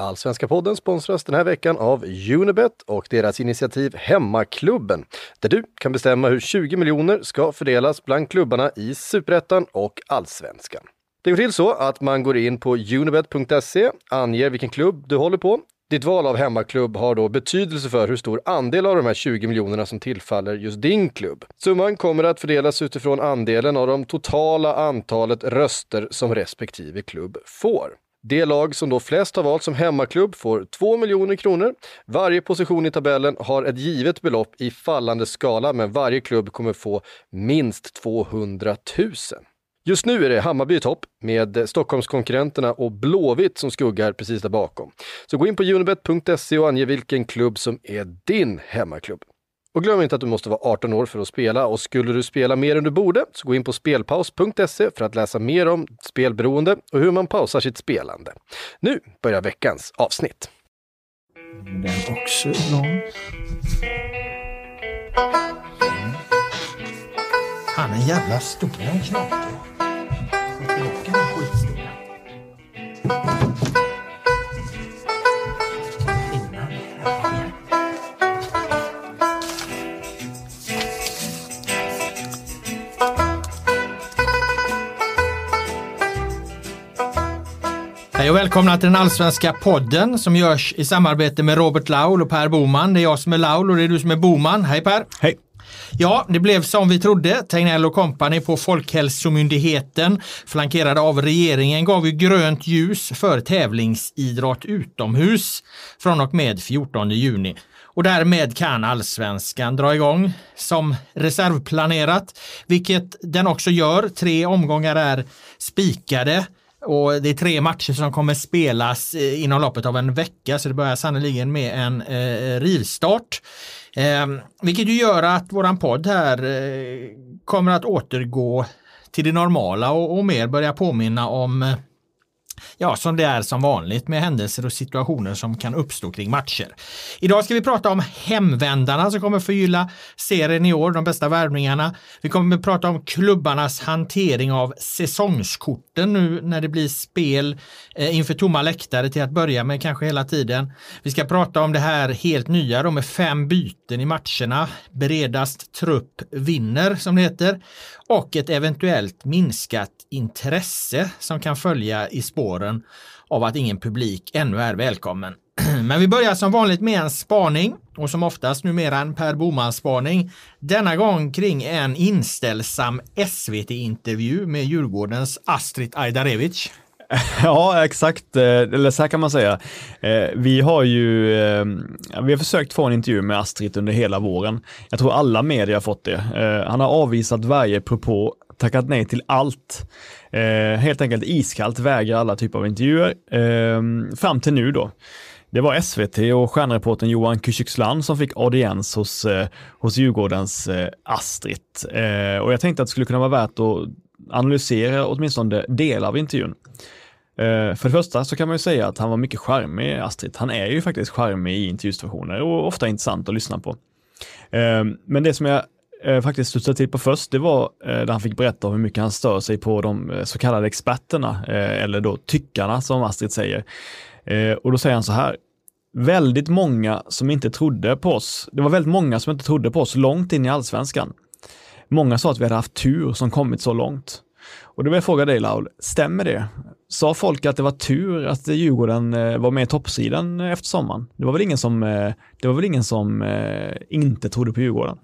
Allsvenska podden sponsras den här veckan av Unibet och deras initiativ Hemmaklubben, där du kan bestämma hur 20 miljoner ska fördelas bland klubbarna i Superettan och Allsvenskan. Det går till så att man går in på unibet.se, anger vilken klubb du håller på. Ditt val av hemmaklubb har då betydelse för hur stor andel av de här 20 miljonerna som tillfaller just din klubb. Summan kommer att fördelas utifrån andelen av de totala antalet röster som respektive klubb får. Det lag som då flest har valt som hemmaklubb får 2 miljoner kronor. Varje position i tabellen har ett givet belopp i fallande skala, men varje klubb kommer få minst 200 000. Just nu är det Hammarby i topp med Stockholmskonkurrenterna och Blåvitt som skuggar precis där bakom. Så gå in på unibet.se och ange vilken klubb som är din hemmaklubb. Och glöm inte att du måste vara 18 år för att spela och skulle du spela mer än du borde så gå in på spelpaus.se för att läsa mer om spelberoende och hur man pausar sitt spelande. Nu börjar veckans avsnitt. Den också lång. Han är jävla stor den knaken. Hej och välkomna till den allsvenska podden som görs i samarbete med Robert Laul och Per Boman. Det är jag som är Laul och det är du som är Boman. Hej Per! Hej! Ja, det blev som vi trodde. Tegnell och Company på Folkhälsomyndigheten, flankerade av regeringen, gav ju grönt ljus för tävlingsidrott utomhus från och med 14 juni. Och därmed kan allsvenskan dra igång som reservplanerat, vilket den också gör. Tre omgångar är spikade. Och det är tre matcher som kommer spelas eh, inom loppet av en vecka så det börjar sannoliken med en eh, rivstart. Eh, vilket ju gör att våran podd här eh, kommer att återgå till det normala och, och mer börja påminna om eh, Ja, som det är som vanligt med händelser och situationer som kan uppstå kring matcher. Idag ska vi prata om hemvändarna som kommer förgylla serien i år, de bästa värvningarna. Vi kommer att prata om klubbarnas hantering av säsongskorten nu när det blir spel eh, inför tomma läktare till att börja med kanske hela tiden. Vi ska prata om det här helt nya då med fem byten i matcherna. Bredast trupp vinner som det heter och ett eventuellt minskat intresse som kan följa i spåren av att ingen publik ännu är välkommen. Men vi börjar som vanligt med en spaning och som oftast numera en Per Boman spaning. Denna gång kring en inställsam SVT-intervju med Djurgårdens Astrid Ajdarevic. Ja, exakt. Eh, eller så här kan man säga. Eh, vi har ju eh, vi har försökt få en intervju med Astrid under hela våren. Jag tror alla medier har fått det. Han har avvisat varje propå, tackat nej till allt. Helt enkelt iskallt vägrar alla typer av intervjuer. Fram till nu då. Det var SVT och stjärnreportern Johan Kücükslan som fick audiens hos, hos Djurgårdens Astrid. Och jag tänkte att det skulle kunna vara värt att analysera åtminstone delar av intervjun. Eh, för det första så kan man ju säga att han var mycket charmig, Astrid. Han är ju faktiskt charmig i intervjusituationer och ofta intressant att lyssna på. Eh, men det som jag eh, faktiskt studsade till på först, det var när där han fick berätta om hur mycket han stör sig på de så kallade experterna, eller då tyckarna som Astrid säger. Och då säger han så här, väldigt många som inte trodde på oss, det var väldigt många som inte trodde på oss långt in i allsvenskan. Många sa att vi hade haft tur som kommit så långt. Och då vill jag fråga dig Laul, stämmer det? Sa folk att det var tur att Djurgården eh, var med i toppsidan efter sommaren? Det var väl ingen som, eh, det var väl ingen som eh, inte trodde på Djurgården?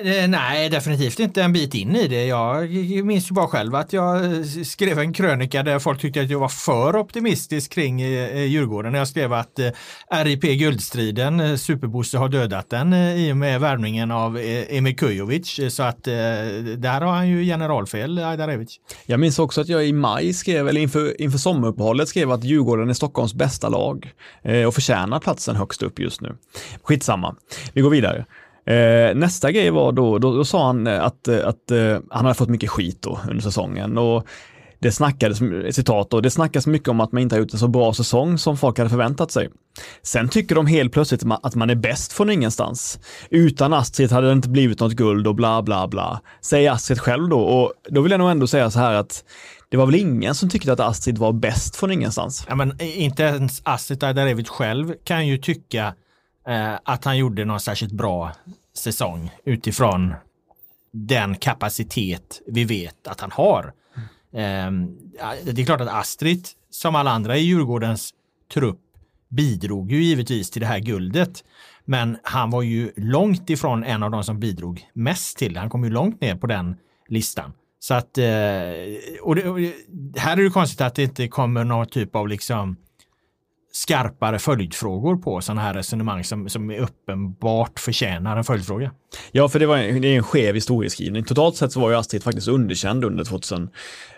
Eh, nej, definitivt inte en bit in i det. Jag minns ju bara själv att jag skrev en krönika där folk tyckte att jag var för optimistisk kring eh, eh, Djurgården. Jag skrev att RIP Guldstriden, Superbosse har dödat den i och med värvningen av Emil Kujovic. Så att där har han ju generalfel, Ajdarevic. Jag minns också att jag i maj skrev, eller inför, inför sommaruppehållet skrev att Djurgården är Stockholms bästa lag och förtjänar platsen högst upp just nu. Skitsamma, vi går vidare. Eh, nästa grej var då, då, då sa han eh, att, eh, att eh, han hade fått mycket skit då under säsongen och det snackades, citat, och det snackas mycket om att man inte har gjort en så bra säsong som folk hade förväntat sig. Sen tycker de helt plötsligt att man är bäst från ingenstans. Utan Astrid hade det inte blivit något guld och bla bla bla. Säger Astrid själv då och då vill jag nog ändå säga så här att det var väl ingen som tyckte att Astrid var bäst från ingenstans? Ja, men inte ens Astrid Ajdarevic själv kan ju tycka eh, att han gjorde någon särskilt bra säsong utifrån den kapacitet vi vet att han har. Mm. Eh, det är klart att Astrid, som alla andra i Djurgårdens trupp, bidrog ju givetvis till det här guldet. Men han var ju långt ifrån en av de som bidrog mest till det. Han kom ju långt ner på den listan. Så att, eh, och det, och här är det konstigt att det inte kommer någon typ av liksom skarpare följdfrågor på sådana här resonemang som, som är uppenbart förtjänar en följdfråga. Ja, för det, var en, det är en skev historieskrivning. Totalt sett så var ju Astrid faktiskt underkänd under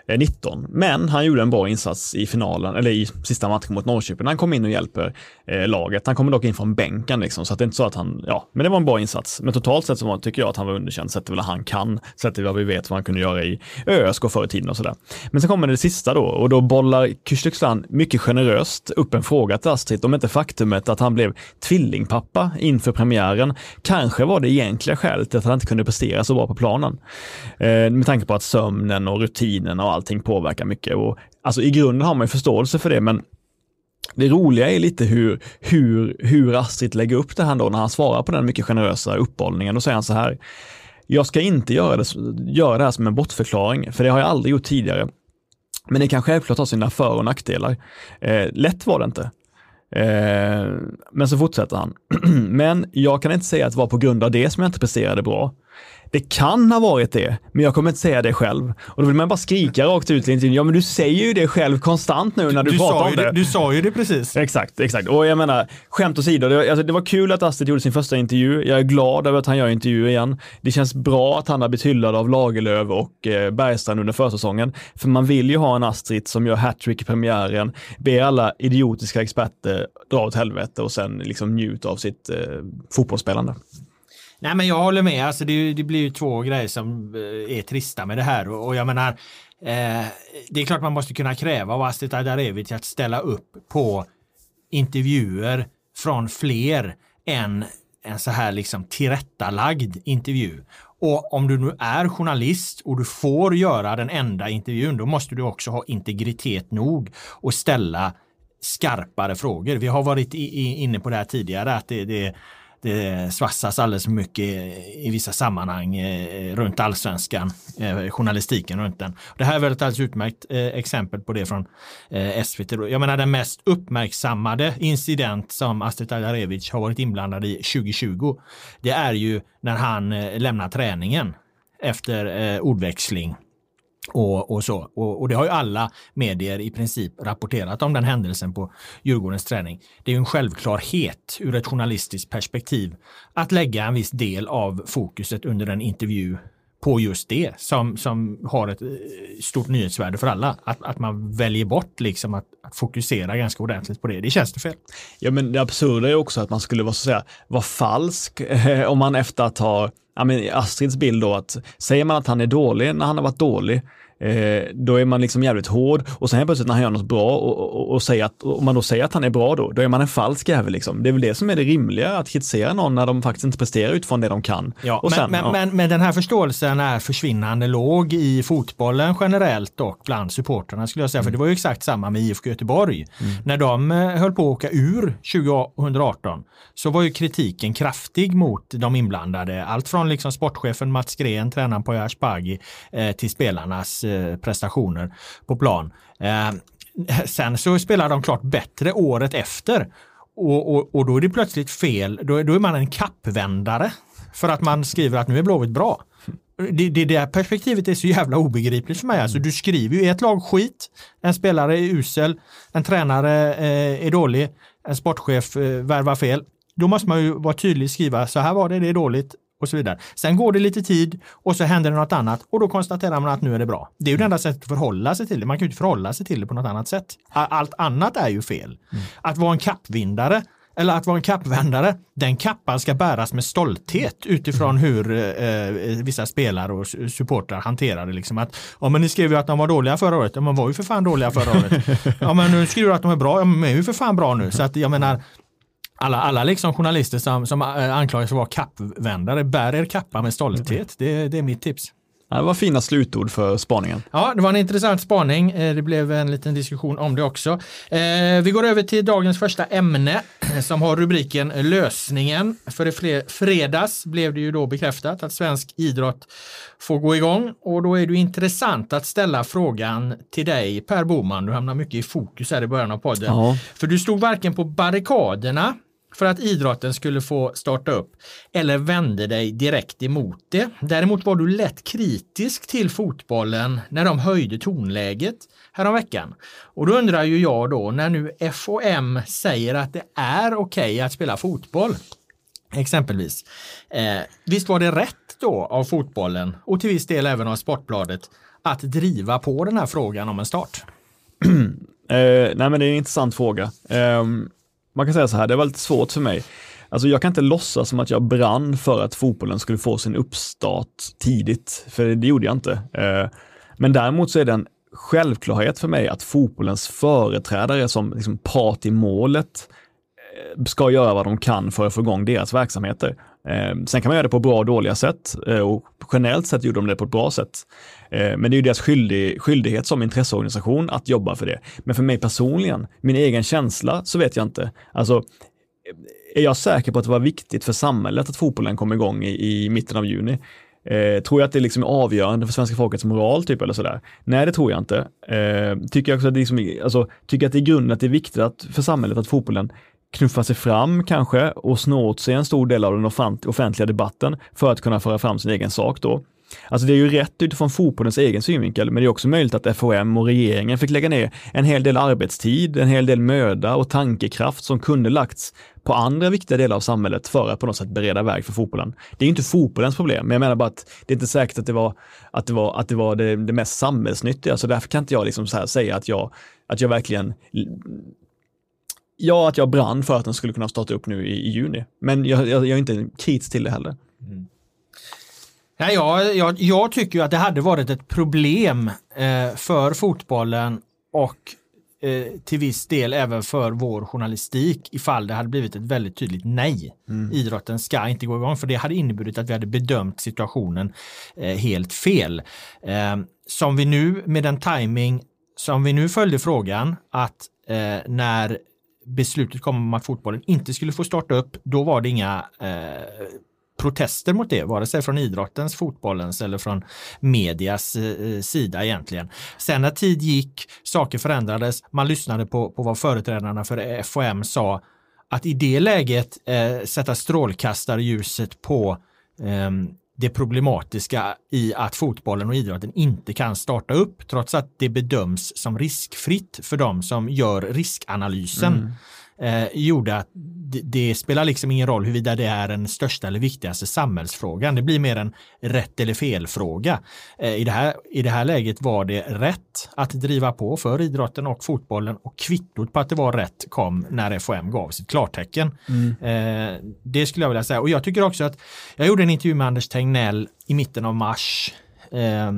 Eh, 19, Men han gjorde en bra insats i finalen, eller i sista matchen mot Norrköping. Han kom in och hjälper eh, laget. Han kommer dock in från bänken liksom, så att det är inte så att han, ja, men det var en bra insats. Men totalt sett så var, tycker jag att han var underkänd, sett till vad han kan, sett till vad vi vet vad han kunde göra i ÖSK förr i tiden och sådär. Men sen kommer det sista då, och då bollar Kyrkstegsland mycket generöst upp en fråga till Astrid om inte faktumet att han blev tvillingpappa inför premiären kanske var det egentliga skälet till att han inte kunde prestera så bra på planen. Eh, med tanke på att sömnen och rutinerna och allting påverkar mycket. Och, alltså i grunden har man ju förståelse för det, men det roliga är lite hur, hur, hur Astrid lägger upp det här då när han svarar på den mycket generösa uppehållningen Då säger han så här, jag ska inte göra det, göra det här som en bortförklaring, för det har jag aldrig gjort tidigare. Men det kan självklart ha sina för och nackdelar. Eh, lätt var det inte. Eh, men så fortsätter han. men jag kan inte säga att det var på grund av det som jag inte presterade bra. Det kan ha varit det, men jag kommer inte säga det själv. Och då vill man bara skrika rakt ut i intervjun. Ja, men du säger ju det själv konstant nu när du, du pratar om det. det. Du sa ju det precis. Exakt, exakt. Och jag menar, skämt åsido, det, alltså, det var kul att Astrid gjorde sin första intervju. Jag är glad över att han gör intervju igen. Det känns bra att han har blivit hyllad av Lagerlöf och eh, Bergstrand under försäsongen. För man vill ju ha en Astrid som gör hattrick i premiären, ber alla idiotiska experter dra åt helvete och sen liksom njuta av sitt eh, fotbollsspelande. Nej men jag håller med, alltså det, det blir ju två grejer som eh, är trista med det här och, och jag menar eh, det är klart man måste kunna kräva av Astrid Ajdarevic att ställa upp på intervjuer från fler än en så här liksom tillrättalagd intervju. Och om du nu är journalist och du får göra den enda intervjun, då måste du också ha integritet nog och ställa skarpare frågor. Vi har varit i, i, inne på det här tidigare, att det, det det svassas alldeles för mycket i vissa sammanhang eh, runt allsvenskan, eh, journalistiken runt den. Det här är väl ett alldeles utmärkt exempel på det från SVT. Jag menar den mest uppmärksammade incident som Astrid Aljarevic har varit inblandad i 2020. Det är ju när han lämnar träningen efter ordväxling och, och, så. Och, och, det har ju alla medier i princip rapporterat om den händelsen på Djurgårdens träning. Det är ju en självklarhet ur ett journalistiskt perspektiv att lägga en viss del av fokuset under en intervju på just det som, som har ett eh, stort nyhetsvärde för alla. Att, att man väljer bort liksom att, att fokusera ganska ordentligt på det. Det känns det fel. Ja, men det absurda är också att man skulle vara, så att säga, vara falsk eh, om man efter att ha ja, men Astrids bild då att säger man att han är dålig när han har varit dålig, eh, då är man liksom jävligt hård och sen helt plötsligt när han gör något bra och, och, och, säger att, om man då säger att han är bra då, då är man en falsk jävel liksom. Det är väl det som är det rimliga, att kritisera någon när de faktiskt inte presterar utifrån det de kan. Ja, och sen, men, ja. men, men, den här förståelsen är försvinnande låg i fotbollen generellt och bland supporterna skulle jag säga, mm. för det var ju exakt samma med IFK Göteborg. Mm. När de eh, höll på att åka ur 2018 så var ju kritiken kraftig mot de inblandade. Allt från liksom sportchefen Mats Gren, tränaren på Asbaghi, eh, till spelarnas prestationer på plan. Eh, sen så spelar de klart bättre året efter och, och, och då är det plötsligt fel. Då, då är man en kappvändare för att man skriver att nu är Blåvitt bra. Det, det, det perspektivet är så jävla obegripligt för mig. Alltså, du skriver ju ett lag skit, en spelare är usel, en tränare eh, är dålig, en sportchef eh, värvar fel. Då måste man ju vara tydlig, och skriva så här var det, det är dåligt och så vidare. Sen går det lite tid och så händer det något annat och då konstaterar man att nu är det bra. Det är ju det enda sättet att förhålla sig till det. Man kan ju inte förhålla sig till det på något annat sätt. Allt annat är ju fel. Mm. Att vara en kappvindare eller att vara en kappvändare, den kappan ska bäras med stolthet utifrån hur eh, vissa spelare och supportrar hanterar det. Liksom att, ja, men ni skrev ju att de var dåliga förra året, ja, men var ju för fan dåliga förra året. Ja, men nu skriver du att de är bra, ja, men de är ju för fan bra nu. Så att jag menar, alla, alla liksom journalister som, som eh, anklagas för att vara kappvändare, bär er kappa med stolthet. Det, det är mitt tips. Det var fina slutord för spaningen. Ja, det var en intressant spaning. Eh, det blev en liten diskussion om det också. Eh, vi går över till dagens första ämne som har rubriken Lösningen. För i fredags blev det ju då bekräftat att svensk idrott får gå igång och då är det intressant att ställa frågan till dig Per Boman. Du hamnar mycket i fokus här i början av podden. Ja. För du stod varken på barrikaderna för att idrotten skulle få starta upp eller vände dig direkt emot det. Däremot var du lätt kritisk till fotbollen när de höjde tonläget häromveckan. Och då undrar ju jag då när nu FOM säger att det är okej okay att spela fotboll exempelvis. Eh, visst var det rätt då av fotbollen och till viss del även av Sportbladet att driva på den här frågan om en start? eh, nej men det är en intressant fråga. Eh, man kan säga så här, det var lite svårt för mig. Alltså jag kan inte låtsas som att jag brann för att fotbollen skulle få sin uppstart tidigt, för det gjorde jag inte. Eh, men däremot så är det en självklarhet för mig att fotbollens företrädare som liksom part i målet eh, ska göra vad de kan för att få igång deras verksamheter. Ehm, sen kan man göra det på bra och dåliga sätt eh, och generellt sett gjorde de det på ett bra sätt. Ehm, men det är ju deras skyldig, skyldighet som intresseorganisation att jobba för det. Men för mig personligen, min egen känsla, så vet jag inte. Alltså, är jag säker på att det var viktigt för samhället att fotbollen kom igång i, i mitten av juni? Eh, tror jag att det liksom är avgörande för svenska folkets moral typ eller sådär? Nej, det tror jag inte. Eh, tycker jag också att det liksom, alltså, tycker att det i grunden att det är viktigt att, för samhället att fotbollen knuffa sig fram kanske och snå åt sig en stor del av den offentliga debatten för att kunna föra fram sin egen sak då. Alltså det är ju rätt utifrån fotbollens egen synvinkel, men det är också möjligt att FOM och regeringen fick lägga ner en hel del arbetstid, en hel del möda och tankekraft som kunde lagts på andra viktiga delar av samhället för att på något sätt bereda väg för fotbollen. Det är inte fotbollens problem, men jag menar bara att det är inte säkert att det var, att det, var, att det, var det, det mest samhällsnyttiga, så därför kan inte jag liksom säga att jag, att jag verkligen Ja, att jag brann för att den skulle kunna starta upp nu i, i juni. Men jag, jag, jag är inte kritisk till det heller. Mm. Ja, jag, jag, jag tycker att det hade varit ett problem eh, för fotbollen och eh, till viss del även för vår journalistik ifall det hade blivit ett väldigt tydligt nej. Mm. Idrotten ska inte gå igång för det hade inneburit att vi hade bedömt situationen eh, helt fel. Eh, som vi nu med den timing som vi nu följde frågan att eh, när beslutet kom om att fotbollen inte skulle få starta upp, då var det inga eh, protester mot det, vare sig från idrottens, fotbollens eller från medias eh, sida egentligen. Sen när tid gick, saker förändrades, man lyssnade på, på vad företrädarna för FOM sa, att i det läget eh, sätta strålkastarljuset på eh, det problematiska i att fotbollen och idrotten inte kan starta upp trots att det bedöms som riskfritt för de som gör riskanalysen. Mm eh, gjorde att det, det, spelar liksom ingen roll huruvida det är den största eller viktigaste samhällsfrågan. Det blir mer en rätt eller fel fråga. Eh, i, det här, I det här läget var det rätt att driva på för idrotten och fotbollen och kvittot på att det var rätt kom när FOM gav sitt klartecken. Mm. Eh, det skulle jag vilja säga. Och jag tycker också att jag gjorde en intervju med Anders Tegnell i mitten av mars eh,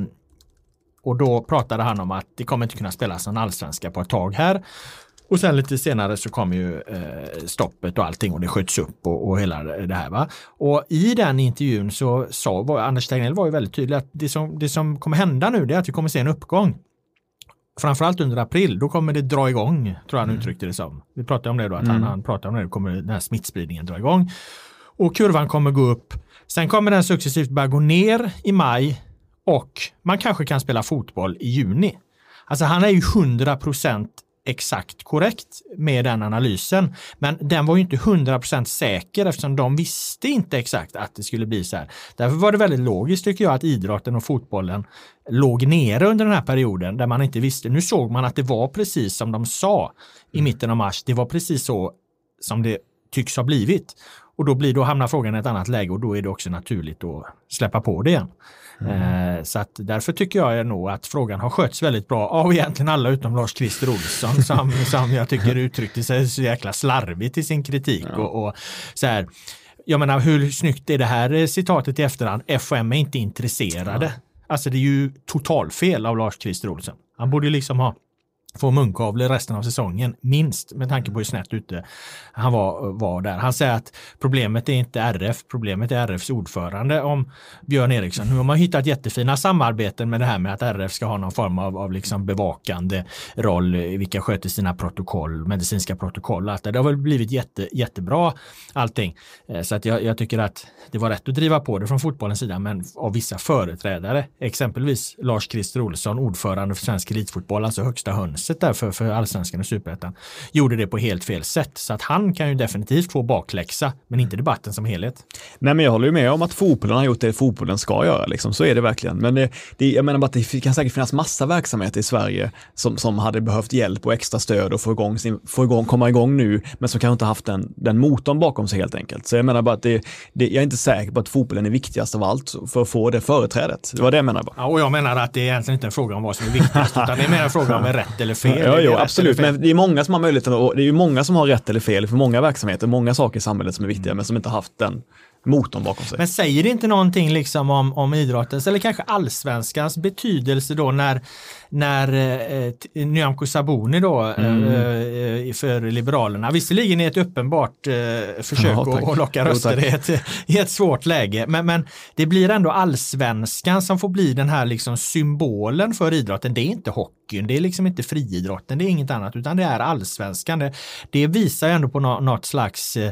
och då pratade han om att det kommer inte kunna spelas någon allsvenska på ett tag här. Och sen lite senare så kom ju eh, stoppet och allting och det sköts upp och, och hela det här. Va? Och i den intervjun så sa var, Anders Tegnell var ju väldigt tydlig att det som, det som kommer hända nu det är att vi kommer se en uppgång. Framförallt under april, då kommer det dra igång, tror jag han mm. uttryckte det som. Vi pratade om det då, att mm. han, han pratade om det, då kommer den här smittspridningen dra igång. Och kurvan kommer gå upp. Sen kommer den successivt börja gå ner i maj och man kanske kan spela fotboll i juni. Alltså han är ju 100 procent exakt korrekt med den analysen. Men den var ju inte 100% säker eftersom de visste inte exakt att det skulle bli så här. Därför var det väldigt logiskt tycker jag att idrotten och fotbollen låg nere under den här perioden där man inte visste. Nu såg man att det var precis som de sa i mitten av mars. Det var precis så som det tycks ha blivit. Och då, blir, då hamnar frågan i ett annat läge och då är det också naturligt att släppa på det igen. Mm. Så att därför tycker jag nog att frågan har skötts väldigt bra av egentligen alla utom Lars-Christer Olsson som, som jag tycker uttryckte sig så jäkla slarvigt i sin kritik. Ja. Och, och, så här, jag menar hur snyggt är det här citatet i efterhand? FOM är inte intresserade. Ja. Alltså det är ju totalfel av Lars-Christer Olsson. Han borde liksom ha få munkavle resten av säsongen, minst med tanke på hur snett ute han var, var där. Han säger att problemet är inte RF, problemet är RFs ordförande om Björn Eriksson. Nu har man hittat jättefina samarbeten med det här med att RF ska ha någon form av, av liksom bevakande roll, vilka sköter sina protokoll, medicinska protokoll. allt. det har väl blivit jätte, jättebra allting. Eh, så att jag, jag tycker att det var rätt att driva på det från fotbollens sida, men av vissa företrädare, exempelvis Lars-Christer Olsson, ordförande för svensk elitfotboll, alltså högsta hörnet intresset där för, för allsvenskan och superettan gjorde det på helt fel sätt. Så att han kan ju definitivt få bakläxa, men inte debatten som helhet. Nej, men jag håller ju med om att fotbollen har gjort det fotbollen ska göra, liksom. så är det verkligen. Men det, det, jag menar bara att det kan säkert finnas massa verksamheter i Sverige som, som hade behövt hjälp och extra stöd och få igång, sin, få igång, komma igång nu, men som kanske inte haft den, den motorn bakom sig helt enkelt. Så jag menar bara att det, det, jag är inte säker på att fotbollen är viktigast av allt för att få det företrädet. Det var det jag menade bara. Ja, och jag menar att det är egentligen inte en fråga om vad som är viktigast, utan det är mer en fråga om rätt eller fel. Ja, jo, absolut, men det är många som har möjligheten och det är ju många som har rätt eller fel för många verksamheter, många saker i samhället som är viktiga men som inte haft den motorn bakom sig. Men säger det inte någonting liksom om, om idrottens eller kanske allsvenskans betydelse då när, när eh, Nyamko Sabuni då mm. eh, för Liberalerna, visserligen är ett uppenbart eh, försök ja, att locka röster i, ett, i ett svårt läge, men, men det blir ändå allsvenskan som får bli den här liksom symbolen för idrotten. Det är inte hockeyn, det är liksom inte friidrotten, det är inget annat, utan det är allsvenskan. Det, det visar ändå på no, något slags eh,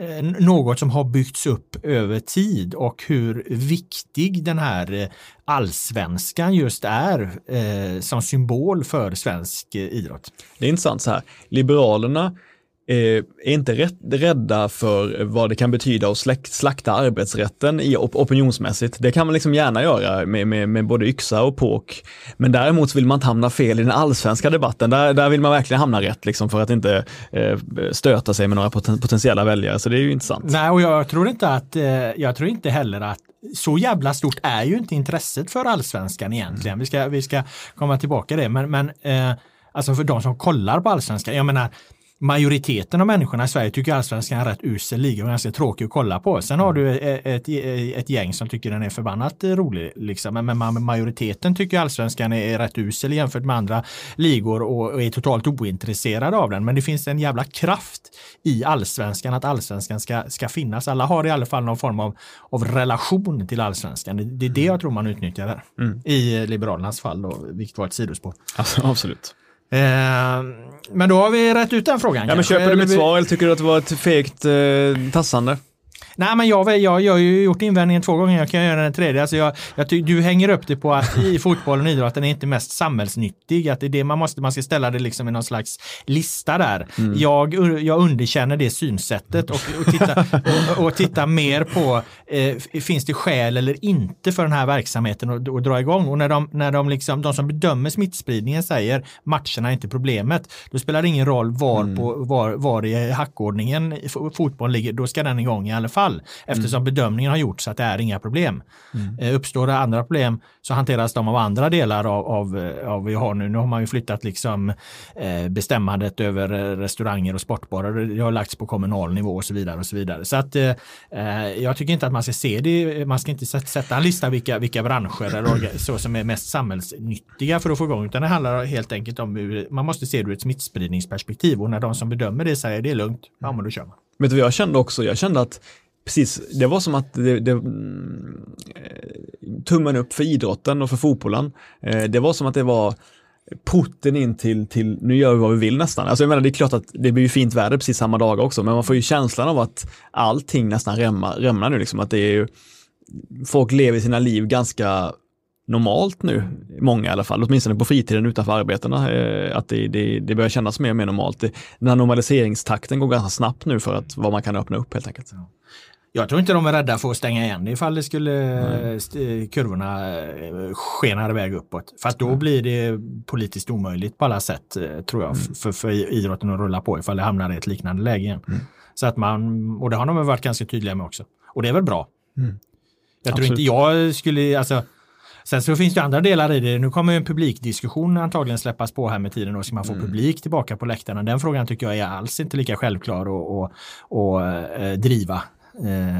Eh, något som har byggts upp över tid och hur viktig den här eh, allsvenskan just är eh, som symbol för svensk eh, idrott. Det är intressant så här, Liberalerna Eh, är inte rädda för vad det kan betyda att slakta arbetsrätten i opinionsmässigt. Det kan man liksom gärna göra med, med, med både yxa och påk. Men däremot vill man inte hamna fel i den allsvenska debatten. Där, där vill man verkligen hamna rätt liksom för att inte eh, stöta sig med några poten, potentiella väljare. Så det är ju intressant. Nej, och jag tror inte att, eh, jag tror inte heller att så jävla stort är ju inte intresset för allsvenskan egentligen. Mm. Vi, ska, vi ska komma tillbaka till det, men, men eh, alltså för de som kollar på allsvenskan, jag menar majoriteten av människorna i Sverige tycker allsvenskan är en rätt usel liga och ganska tråkig att kolla på. Sen har du ett, ett, ett gäng som tycker den är förbannat rolig. Liksom. Men majoriteten tycker allsvenskan är rätt usel jämfört med andra ligor och är totalt ointresserade av den. Men det finns en jävla kraft i allsvenskan att allsvenskan ska, ska finnas. Alla har i alla fall någon form av, av relation till allsvenskan. Det, det är det jag tror man utnyttjar där. Mm. I Liberalernas fall, då, vilket var ett sidospår. Alltså, absolut. Eh, men då har vi rätt ut den frågan. Ja, men köper du mitt svar eller tycker du att det var ett fegt eh, tassande? Nej, men jag, jag, jag har ju gjort invändningen två gånger, jag kan göra den tredje. Alltså jag, jag, du hänger upp det på att i fotbollen och idrotten är inte mest samhällsnyttig. Att det är det man måste, man ska ställa det liksom i någon slags lista där. Mm. Jag, jag underkänner det synsättet och, och, titta, och, och titta mer på, eh, finns det skäl eller inte för den här verksamheten att, att dra igång? Och när de, när de, liksom, de som bedömer smittspridningen säger matcherna är inte problemet, då spelar det ingen roll var, mm. på, var, var i hackordningen fotbollen ligger, då ska den igång i alla fall fall eftersom mm. bedömningen har gjorts att det är inga problem. Mm. Eh, uppstår det andra problem så hanteras de av andra delar av, av, av vi har nu. Nu har man ju flyttat liksom eh, bestämmandet över eh, restauranger och sportbarer. Det har lagts på kommunal nivå och så vidare och så vidare. Så att jag tycker inte att man ska se det. Man ska inte sätta en lista vilka, vilka branscher eller så som är mest samhällsnyttiga för att få igång, utan det handlar helt enkelt om hur man måste se det ur ett smittspridningsperspektiv och när de som bedömer det säger det är lugnt, ja men då kör man. Vet du vad jag kände också? Jag kände att Precis, det var som att det, det, mm, eh, tummen upp för idrotten och för fotbollen. Eh, det var som att det var porten in till, till nu gör vi vad vi vill nästan. Alltså jag menar det är klart att det blir ju fint väder precis samma dagar också, men man får ju känslan av att allting nästan rämnar, rämnar nu liksom, att det är ju, folk lever sina liv ganska normalt nu, många i alla fall, åtminstone på fritiden utanför arbetena, eh, att det, det, det börjar kännas mer och mer normalt. Det, den här normaliseringstakten går ganska snabbt nu för att vad man kan öppna upp helt enkelt. Ja. Jag tror inte de är rädda för att stänga igen ifall det skulle kurvorna eh, skenar iväg uppåt. För att då blir det politiskt omöjligt på alla sätt, eh, tror jag, mm. för, för idrotten att rulla på ifall det hamnar i ett liknande läge igen. Mm. Så att man, och det har de varit ganska tydliga med också. Och det är väl bra. Mm. Jag tror inte jag skulle, alltså Sen så finns det andra delar i det. Nu kommer en publikdiskussion antagligen släppas på här med tiden. Då ska man få mm. publik tillbaka på läktarna. Den frågan tycker jag är alls inte lika självklar att driva Eh,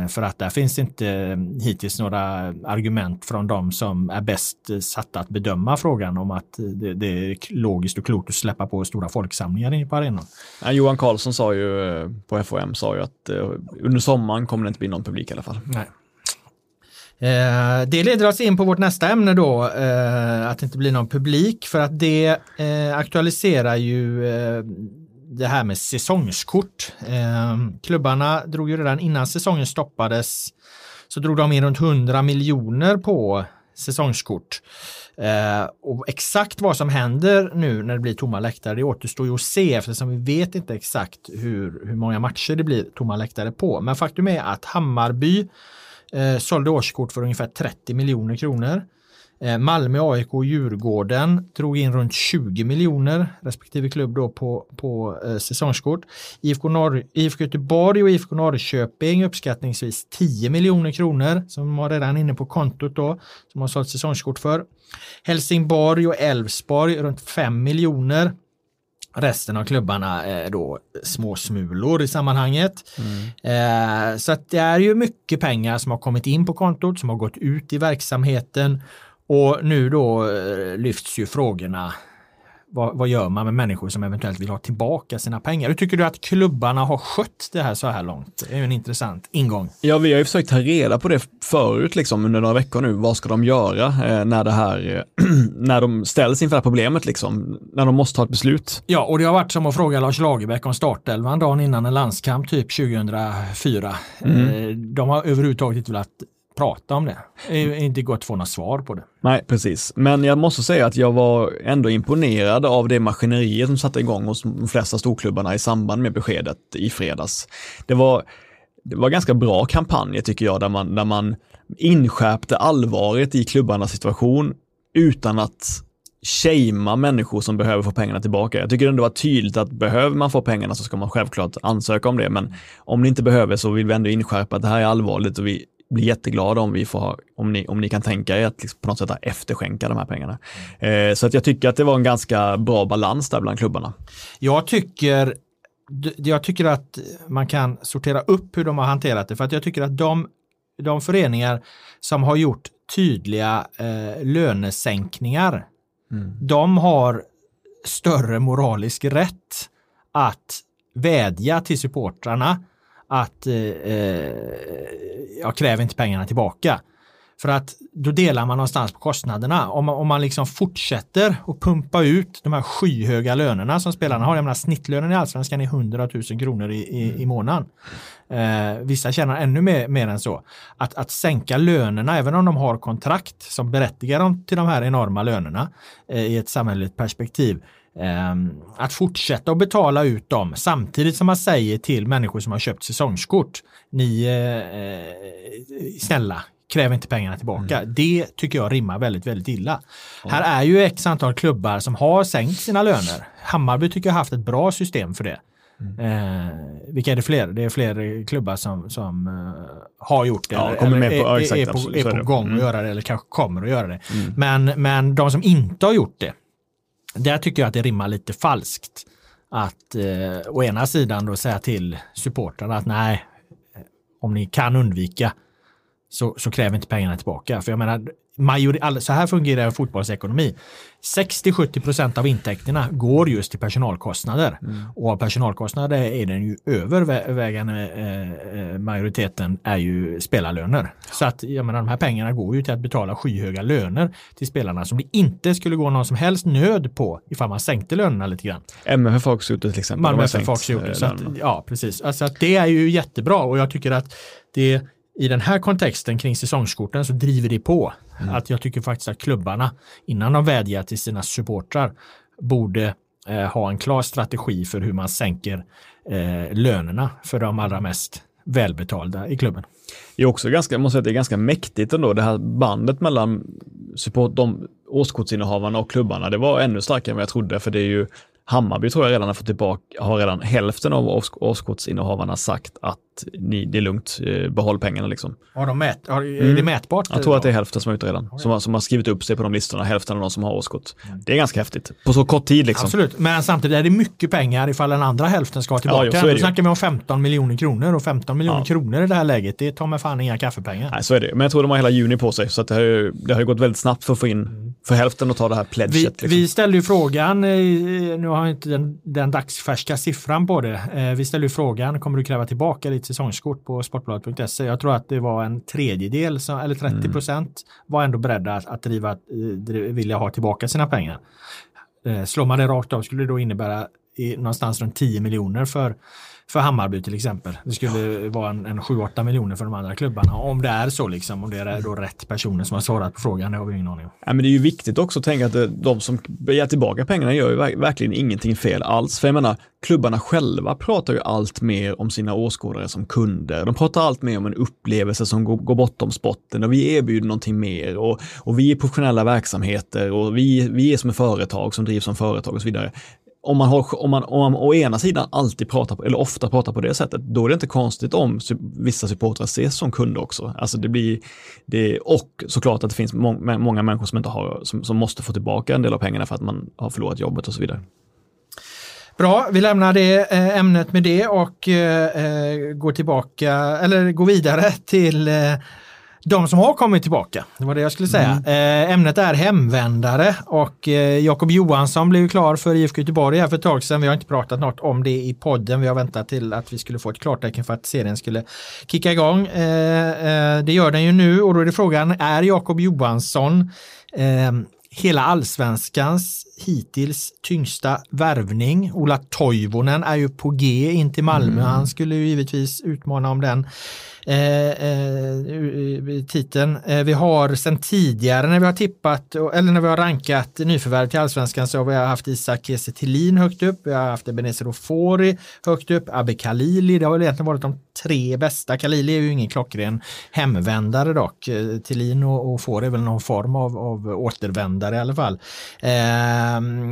för att där finns inte hittills några argument från de som är bäst satta att bedöma frågan om att det, är logiskt och klokt att släppa på stora folksamlingar inne på arenan. Ja, Johan Karlsson sa ju eh, på FOM sa ju att eh, under sommaren kommer det inte bli någon publik i alla fall. Nej. Eh, det leder oss in på vårt nästa ämne då, eh, att det inte blir någon publik för att det eh, aktualiserar ju det här med säsongskort. Ehm, klubbarna drog ju redan innan säsongen stoppades så drog de in runt 100 miljoner på säsongskort. Ehm, och exakt vad som händer nu när det blir tomma läktare, det återstår ju att se eftersom vi vet inte exakt hur, hur många matcher det blir tomma läktare på. Men faktum är att Hammarby eh, sålde årskort för ungefär 30 miljoner kronor. Eh, Malmö, AIK och Djurgården drog in runt 20 miljoner respektive klubb då på, på eh, säsongskort. IFK, Norr, IFK Göteborg och IFK Norrköping uppskattningsvis 10 miljoner kronor som var redan inne på kontot då som har sålt säsongskort för. Helsingborg och Elfsborg runt 5 miljoner. Resten av klubbarna är då småsmulor i sammanhanget. Mm. Eh, så det är ju mycket pengar som har kommit in på kontot, som har gått ut i verksamheten och nu då eh, lyfts ju frågorna vad, vad, gör man med människor som eventuellt vill ha tillbaka sina pengar? Hur tycker du att klubbarna har skött det här så här långt? Det är ju en intressant ingång. Ja, vi har ju försökt ta reda på det förut, liksom under några veckor nu. Vad ska de göra eh, när det här, eh, när de ställs inför det här problemet, liksom? När de måste ta ett beslut? Ja, och det har varit som att fråga Lars Lagerbäck om startelvan dagen innan en landskamp, typ 2004. Mm. Eh, de har överhuvudtaget inte velat prata om det. Inte gå att få något svar på det. Nej, precis. Men jag måste säga att jag var ändå imponerad av det maskineriet som satte igång hos de flesta storklubbarna i samband med beskedet i fredags. Det var, det var ganska bra kampanjer tycker jag, där man, där man inskärpte allvaret i klubbarnas situation utan att shamea människor som behöver få pengarna tillbaka. Jag tycker ändå var tydligt att behöver man få pengarna så ska man självklart ansöka om det, men om ni inte behöver så vill vi ändå inskärpa att det här är allvarligt och vi blir jätteglada om vi får, om ni, om ni kan tänka er att liksom på något sätt efterskänka de här pengarna. Eh, så att jag tycker att det var en ganska bra balans där bland klubbarna. Jag tycker, jag tycker att man kan sortera upp hur de har hanterat det, för att jag tycker att de, de föreningar som har gjort tydliga eh, lönesänkningar, mm. de har större moralisk rätt att vädja till supportrarna att eh, eh, jag kräver inte pengarna tillbaka. För att då delar man någonstans på kostnaderna. Om man, om man liksom fortsätter att pumpa ut de här skyhöga lönerna som spelarna har. Jag menar snittlönen i allsvenskan är 100 000 kronor i, i, i månaden. Eh, vissa tjänar ännu mer, mer än så. Att, att sänka lönerna, även om de har kontrakt som berättigar dem till de här enorma lönerna eh, i ett samhälleligt perspektiv, att fortsätta att betala ut dem samtidigt som man säger till människor som har köpt säsongskort, ni eh, eh snälla, kräv inte pengarna tillbaka. Mm. Det tycker jag rimmar väldigt, väldigt illa. Mm. Här är ju x antal klubbar som har sänkt sina löner. Hammarby tycker jag har haft ett bra system för det. Mm. Eh, vilka är det fler? Det är fler klubbar som, som uh, har gjort det. Ja, eller, kommer med på, är, ja, exakt, är, på, är på gång mm. att göra det eller kanske kommer att göra det. Mm. Men, men de som inte har gjort det, där tycker jag att det rimmar lite falskt. Att eh, å ena sidan då säga till supportrarna att nej, eh, om ni kan undvika så, så kräver inte pengarna tillbaka. För jag menar, major, så här fungerar fotbollsekonomi. 60-70 procent av intäkterna går just till personalkostnader. Mm. Och av personalkostnader är den ju övervägande eh, eh, majoriteten är ju spelarlöner. Så att jag menar, de här pengarna går ju till att betala skyhöga löner till spelarna som det inte skulle gå någon som helst nöd på ifall man sänkte lönerna lite grann. MFF har också gjort det till exempel. Malmö FF har också gjort det. Så att, ja, precis. Alltså att det är ju jättebra och jag tycker att det i den här kontexten kring säsongskorten så driver det på. Mm. Att jag tycker faktiskt att klubbarna innan de vädjar till sina supportrar borde eh, ha en klar strategi för hur man sänker eh, lönerna för de allra mest välbetalda i klubben. Det är också ganska, måste säga, det är ganska mäktigt ändå, det här bandet mellan support, de årskortsinnehavarna och klubbarna. Det var ännu starkare än vad jag trodde, för det är ju Hammarby tror jag redan har fått tillbaka, har redan hälften av års, årskortsinnehavarna sagt att ni, det är lugnt, eh, behåll pengarna liksom. Har de mät, har, är Mm. det mätbart? Jag tror att det är hälften som är ute redan, som som har skrivit upp sig på de listorna, hälften av de som har årskort. Det är ganska häftigt, på så kort tid liksom. Absolut, men samtidigt är det mycket pengar ifall den andra hälften ska tillbaka. Ja, jo, Då snackar vi om 15 miljoner kronor och 15 miljoner Ja. kronor i det här läget, det tar med fan inga kaffepengar. Nej, så är det. Men jag tror de har hela juni på sig, så det, har ju, det har ju gått väldigt snabbt för att få in, för hälften att ta det här pledget. Vi, liksom. vi ställde ju frågan, eh, nu har jag inte den, den dagsfärska siffran på det. Eh, Vi ställde ju frågan, kommer du kräva tillbaka ditt säsongskort på sportbladet.se? Jag tror att det var en tredjedel, som- eller 30 procent var ändå beredda att, att driva, eh, vilja ha tillbaka sina pengar. Eh, Slår man det rakt av skulle det då innebära i, någonstans runt 10 miljoner för, för Hammarby till exempel. Det skulle vara en, en 7-8 miljoner för de andra klubbarna. Om det är så liksom, om det är då rätt personer som har svarat på frågan, det har vi ingen aning om. Ja, men det är ju viktigt också att tänka att det- de som begär tillbaka pengarna gör ju verk- verkligen ingenting fel alls. För jag menar, klubbarna själva pratar ju allt mer om sina åskådare som kunder. De pratar allt mer om en upplevelse som går, går bortom spotten och vi erbjuder någonting mer och, och vi är professionella verksamheter och vi, vi är som ett företag som drivs som företag och så vidare. Om man, har, om, man, om man å ena sidan alltid pratar, på, eller ofta pratar på det sättet, då är det inte konstigt om vissa supportrar ses som kunder också. Alltså det blir, det, och såklart att det finns må, många människor som, inte har, som, som måste få tillbaka en del av pengarna för att man har förlorat jobbet och så vidare. Bra, vi lämnar det eh, ämnet med det och eh, eh, går tillbaka, eller går vidare till eh, de som har kommit tillbaka. Det var det jag skulle säga. Eh, ämnet är hemvändare och eh, Jakob Johansson blev klar för IFK Göteborg här för ett tag sedan. Vi har inte pratat något om det i podden. Vi har väntat till att vi skulle få ett klartecken för att serien skulle kicka igång. Eh, det gör den ju nu och då är det frågan, är Jakob Johansson hela allsvenskans hittills tyngsta värvning. Ola Toivonen är ju på G in till Malmö. Han skulle ju givetvis utmana om den eh, eh, titeln. Eh, vi har sen tidigare när vi har tippat, eller när vi har rankat nyförvärv till allsvenskan så har vi haft Isak Kiese högt upp, vi har haft Ebenezer Ofori högt upp, Abbe Khalili, det har väl egentligen varit de tre bästa. Khalili är ju ingen klockren hemvändare dock. Eh, Thelin och Ofori är väl någon form av, av återvändare i alla fall. Eh,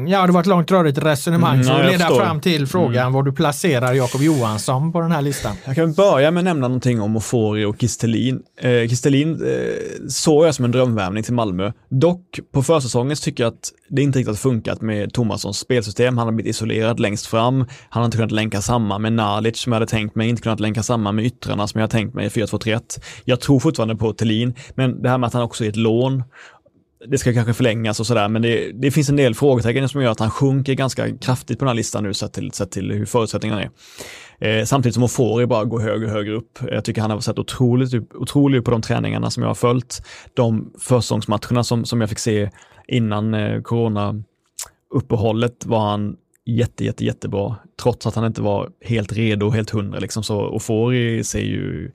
ja, det var ett långt rörigt resonemang Mm, leda förstår. fram till frågan var du placerar Jakob Johansson på den här listan. Jag kan börja med att nämna någonting om Ofori och Kistelin. Eh, Kistelin eh, såg jag som en drömvärvning till Malmö. Dock på försäsongen så tycker jag att det inte riktigt har funkat med Tomassons spelsystem. Han har blivit isolerad längst fram. Han har inte kunnat länka samman med Nalic som jag hade tänkt mig, inte kunnat länka samman med yttrarna som jag hade tänkt mig i 4-2-3-1. Jag tror fortfarande på Thelin, men det här med att han också är ett lån, det ska kanske förlängas och sådär, men det, det finns en del frågetecken som gör att han sjunker ganska kraftigt på den här listan nu sett till, sett till hur förutsättningarna är. Eh, samtidigt som Ofori bara går högre och högre upp. Jag tycker han har sett otroligt, otroligt på de träningarna som jag har följt. De försäsongsmatcherna som, som jag fick se innan eh, corona-uppehållet var han jätte, jätte, jättebra. Trots att han inte var helt redo, helt hundra liksom. Så Ofori ser ju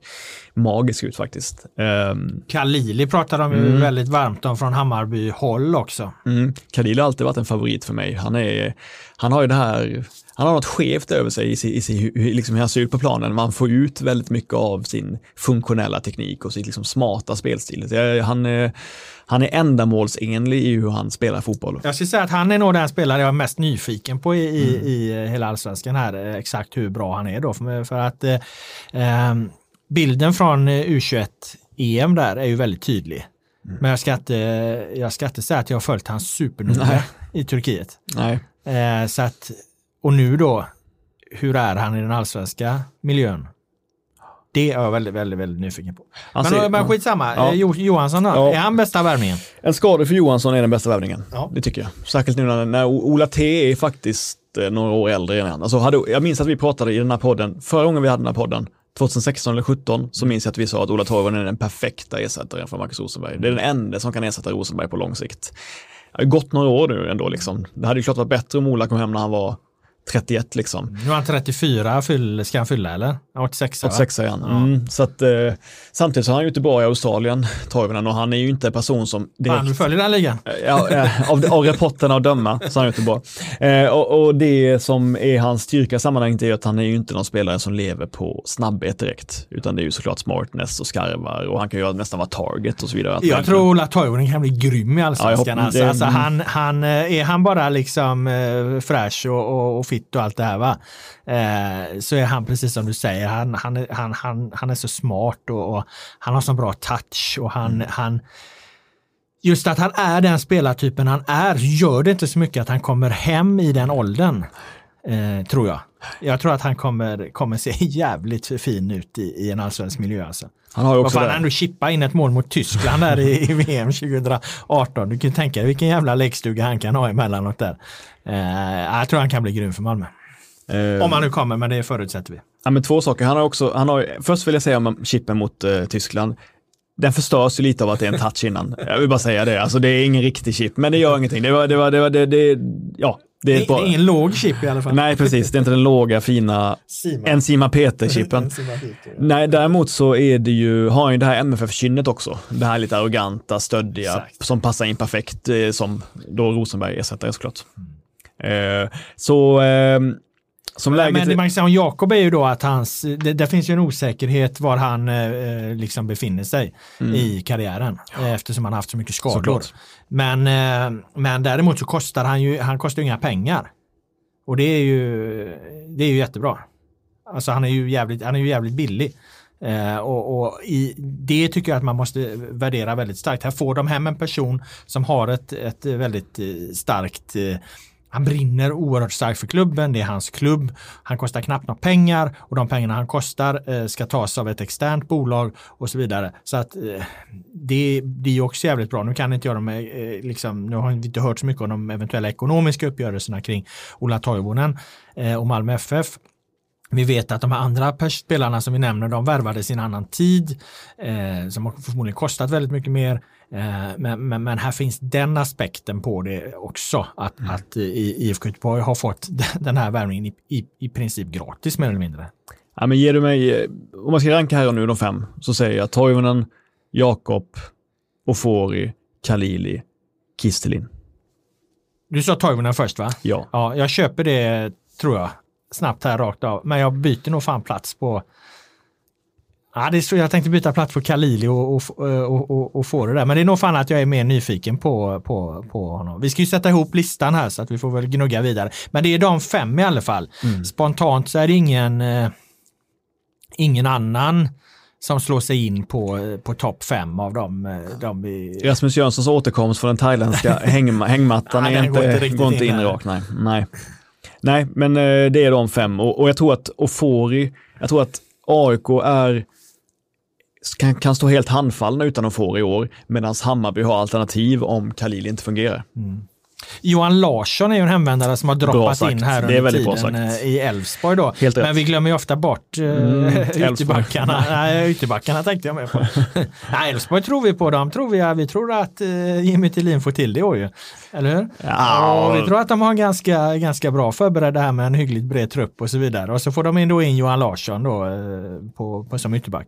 magisk ut faktiskt. Um, Khalili pratar de ju Mm. väldigt varmt om från Hammarby håll också. Mm. Khalil har alltid varit en favorit för mig. Han, är, han har ju det här, han har något skevt över sig i, i, hur, liksom hur han ser ut på planen. Man får ut väldigt mycket av sin funktionella teknik och sin liksom smarta spelstil. Det är- Han är, han är ändamålsenlig i hur han spelar fotboll. Jag skulle säga att han är nog den spelare jag är mest nyfiken på i, i, Mm. i hela allsvenskan här. eh, Exakt hur bra han är då. För, för att eh, ehm, bilden från eh, U21-EM där är ju väldigt tydlig. Mm. Men jag ska, inte, jag ska inte säga att jag har följt hans supernoga i Turkiet. Nej. Eh, så att, och nu då, hur är han i den allsvenska miljön? Det är jag väldigt, väldigt, väldigt nyfiken på. Han Men, ser- men skitsamma, Ja. jo, Johansson då? Ja. Är han bästa värvningen? En skada för Johansson är den bästa värvningen. Ja. Det tycker jag. Särskilt nu när, när Ola T är faktiskt eh, några år äldre än han. Alltså hade, jag minns att vi pratade i den här podden, förra gången vi hade den här podden, 2016 eller 17 så minns jag att vi sa att Ola Toivonen är den perfekta ersättaren för Marcus Rosenberg. Det är den enda som kan ersätta Rosenberg på lång sikt. Det har gått några år nu ändå liksom. Det hade ju klart varit bättre om Ola kom hem när han var 31 liksom. Nu är han 34, fyll, ska han fylla eller? 86 va? 86 igen. Mm, så att, eh, samtidigt så har han ju inte bra i Australien, Toivonen, och han är ju inte en person som direkt... Du följer den ligan? Ja, eh, av, av rapporterna att döma så är han inte bra. Eh, och, och det som är hans styrka i sammanhanget är att han är ju inte någon spelare som lever på snabbhet direkt, utan det är ju såklart smartness och skarvar och han kan ju nästan vara target och så vidare. Jag tror Ola Toivonen kan bli grym i allsvenskan. Ja, alltså, det- alltså, han, han, eh, är han bara liksom eh, fräsch och, och, och fit och allt det här va? Eh, så är han precis som du säger, han, han, han, han, han är så smart och, och han har så bra touch och han, han Just att han är den spelartypen han är gör det inte så mycket att han kommer hem i den åldern. Eh, tror jag. Jag tror att han kommer, kommer se jävligt fin ut i, i en allsvensk miljö. Alltså. Han har ju Vad också fan, det. han ändå chippa in ett mål mot Tyskland där i, i VM 2018. Du kan ju tänka dig vilken jävla lekstuga han kan ha emellanåt där. Eh, jag tror han kan bli grym för Malmö. Eh, Om han nu kommer, men det förutsätter vi. Ja, men två saker. Han har också, han har, först vill jag säga om chippen mot eh, Tyskland. Den förstörs ju lite av att det är en touch innan. Jag vill bara säga det. Alltså det är ingen riktig chip, men det gör ingenting. Det var, det var, det var, det, det, ja, det är Det ett bra. är ingen låg chip i alla fall. Nej, precis. Det är inte den låga, fina Sima. Enzima Peter-chippen. Nej, däremot så är det ju, har ju det här MFF-kynnet också. Det här lite arroganta, stöddiga, Exakt. som passar in perfekt eh, som då Rosenberg ersättare såklart. Eh, så eh, som läget... Men det man kan säga om Jakob är ju då att hans, det, det finns ju en osäkerhet var han eh, liksom befinner sig i karriären eh, eftersom han haft så mycket skador. Mm. Såklart. Men, eh, men däremot så kostar han ju, han kostar ju inga pengar. Och det är ju, det är ju jättebra. Alltså han är ju jävligt, han är ju jävligt billig. Eh, och och i, det tycker jag att man måste värdera väldigt starkt. Här får de hem en person som har ett, ett väldigt eh, starkt eh, han brinner oerhört starkt för klubben, det är hans klubb. Han kostar knappt några pengar och de pengarna han kostar eh, ska tas av ett externt bolag och så vidare. Så att eh, det blir ju också jävligt bra. Nu kan inte jag de, eh, liksom, nu har vi inte hört så mycket om de eventuella ekonomiska uppgörelserna kring Ola Toivonen eh, och Malmö FF. Vi vet att de här andra spelarna som vi nämner, de värvades i en annan tid eh, som har förmodligen kostat väldigt mycket mer. Eh, men, men, men här finns den aspekten på det också, att, att eh, i- IFK Göteborg har fått den här värvningen i, i, i princip gratis mer eller mindre. Ja, men ger du mig, eh, om man ska ranka här och nu de fem, så säger jag Toivonen, Jakob, Ofori, Kalili, Kistelin. Du sa Toivonen först va? Ja. Ja, jag köper det tror jag snabbt här rakt av. Men jag byter nog fan plats på Ja, det är så jag tänkte byta plats på Kalili och, och, och, och, och få det där. Men det är nog fan att jag är mer nyfiken på, på, på honom. Vi ska ju sätta ihop listan här så att vi får väl gnugga vidare. Men det är de fem i alla fall. Spontant så är det ingen, eh, ingen annan som slår sig in på, eh, på topp fem av dem. eh, de vi... Rasmus Jönssons återkomst från den thailändska häng, hängmattan är den går inte, inte går inte in in rakt. Nej. Nej. nej, men eh, det är de fem. Och, och jag tror att Ofori, jag tror att AIK är kan, kan stå helt handfallna utan Ofori i år, medan Hammarby har alternativ om Khalil inte fungerar. Johan Larsson är ju en hemvändare som har droppat in här under tiden eh, i Elfsborg då. Helt Men rätt. vi glömmer ju ofta bort uh, Elfsborg. ytterbackarna. Nej, ytterbackarna tänkte jag med på. Nej, Elfsborg tror vi på. Dem tror vi, vi tror att uh, Jimmy Tillin får till det i år ju. Eller hur? Ja. Och vi tror att de har en ganska, ganska bra förberedda här med en hyggligt bred trupp och så vidare. Och så får de in då in Johan Larsson då eh, på, på som ytterback.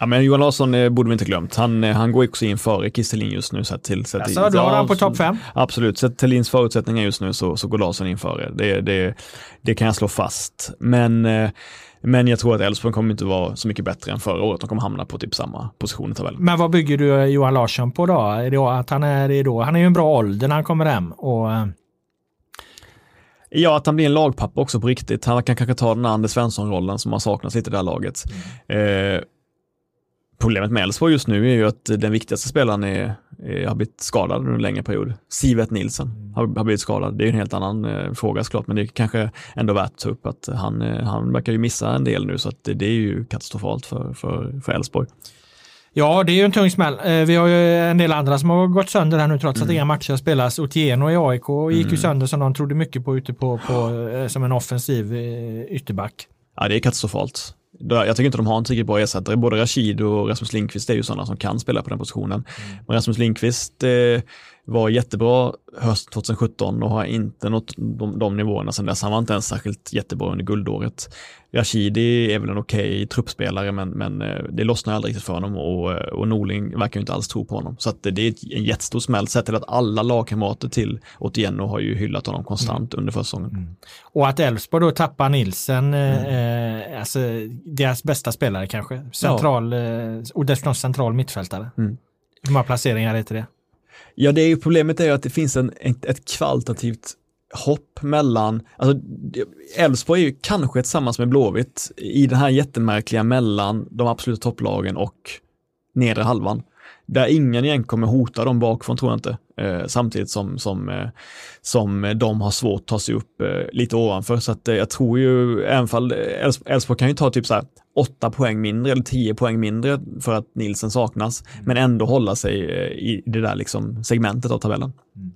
Ja, men Johan Larsson eh, borde vi inte glömt. Han, eh, han går också in före Kistelin just nu. Så till, så Alltså, du har han på topp fem? Absolut, sett till Lins förutsättningar just nu så, så går Larsson in före. Det, det, det kan jag slå fast. Men, eh, men jag tror att Elfsborg kommer inte vara så mycket bättre än förra året. De kommer hamna på typ samma position i tabellen. Men vad bygger du Johan Larsson på då? Är det att han är, då, han är ju en bra ålder när han kommer hem. Och, Ja, att han blir en lagpappa också på riktigt. Han kan kanske ta den här Anders Svensson-rollen som har saknats lite i det här laget. Eh, problemet med Elfsborg just nu är ju att den viktigaste spelaren är, är, har blivit skadad under en längre period. Sivet Nilsson har, har blivit skadad. Det är en helt annan eh, fråga såklart, men det är kanske ändå värt att ta upp att han, eh, han verkar ju missa en del nu, så att det, det är ju katastrofalt för, för, för Elfsborg. Ja, det är ju en tung smäll. Eh, Vi har ju en del andra som har gått sönder här nu trots att inga matcher spelas. Otieno i AIK gick ju sönder som de trodde mycket på ute på, på eh, som en offensiv ytterback. Ja, det är katastrofalt. Jag tycker inte de har en tillräckligt bra ersättare. Både Rashid och Rasmus Lindqvist är ju sådana som kan spela på den positionen. Mm. Men Rasmus Lindqvist eh, var jättebra höst 2017 och har inte nått de, de nivåerna sedan dess. Han var inte ens särskilt jättebra under guldåret. Rashidi är väl en okej okay truppspelare men, men eh, det lossnar aldrig riktigt för honom och, eh, och Norling verkar inte alls tro på honom. Så att det är en jättestor smäll sett till att alla lagkamrater till Otieno har ju hyllat honom konstant mm. under försäsongen. Mm. Och att Elfsborg då tappar Nilsen, mm. eh, alltså deras bästa spelare kanske, central, ja. eh, och dessutom central mittfältare. Mm. Hur många placeringar är det? Ja, det är ju problemet är ju att det finns en, ett kvalitativt hopp mellan, alltså Elfsborg är ju kanske tillsammans med Blåvitt i den här jättemärkliga mellan de absoluta topplagen och nedre halvan. Där ingen egentligen kommer hota dem bakifrån tror jag inte. Eh, samtidigt som, som, eh, som de har svårt att ta sig upp eh, lite ovanför. Så att eh, jag tror ju, även fall eh, Elfsborg kan ju ta typ så här åtta poäng mindre eller tio poäng mindre för att Nilsen saknas, mm. men ändå hålla sig eh, i det där liksom segmentet av tabellen. Mm.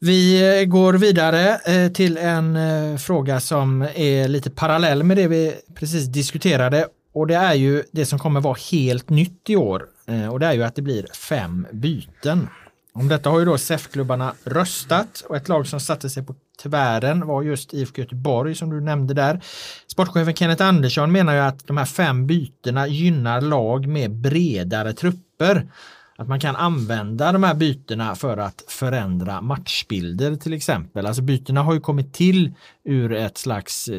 Vi eh, går vidare till en fråga som är lite parallell med det vi precis diskuterade och det är ju det som kommer vara helt nytt i år och det är ju att det blir fem byten. Om detta har ju då SEF-klubbarna röstat och ett lag som satte sig på tvären var just IFK Göteborg som du nämnde där. Sportchefen Kenneth Andersson menar ju att de här fem bytena gynnar lag med bredare trupper. Att man kan använda de här bytena för att förändra matchbilder till exempel. Alltså bytena har ju kommit till ur ett slags eh,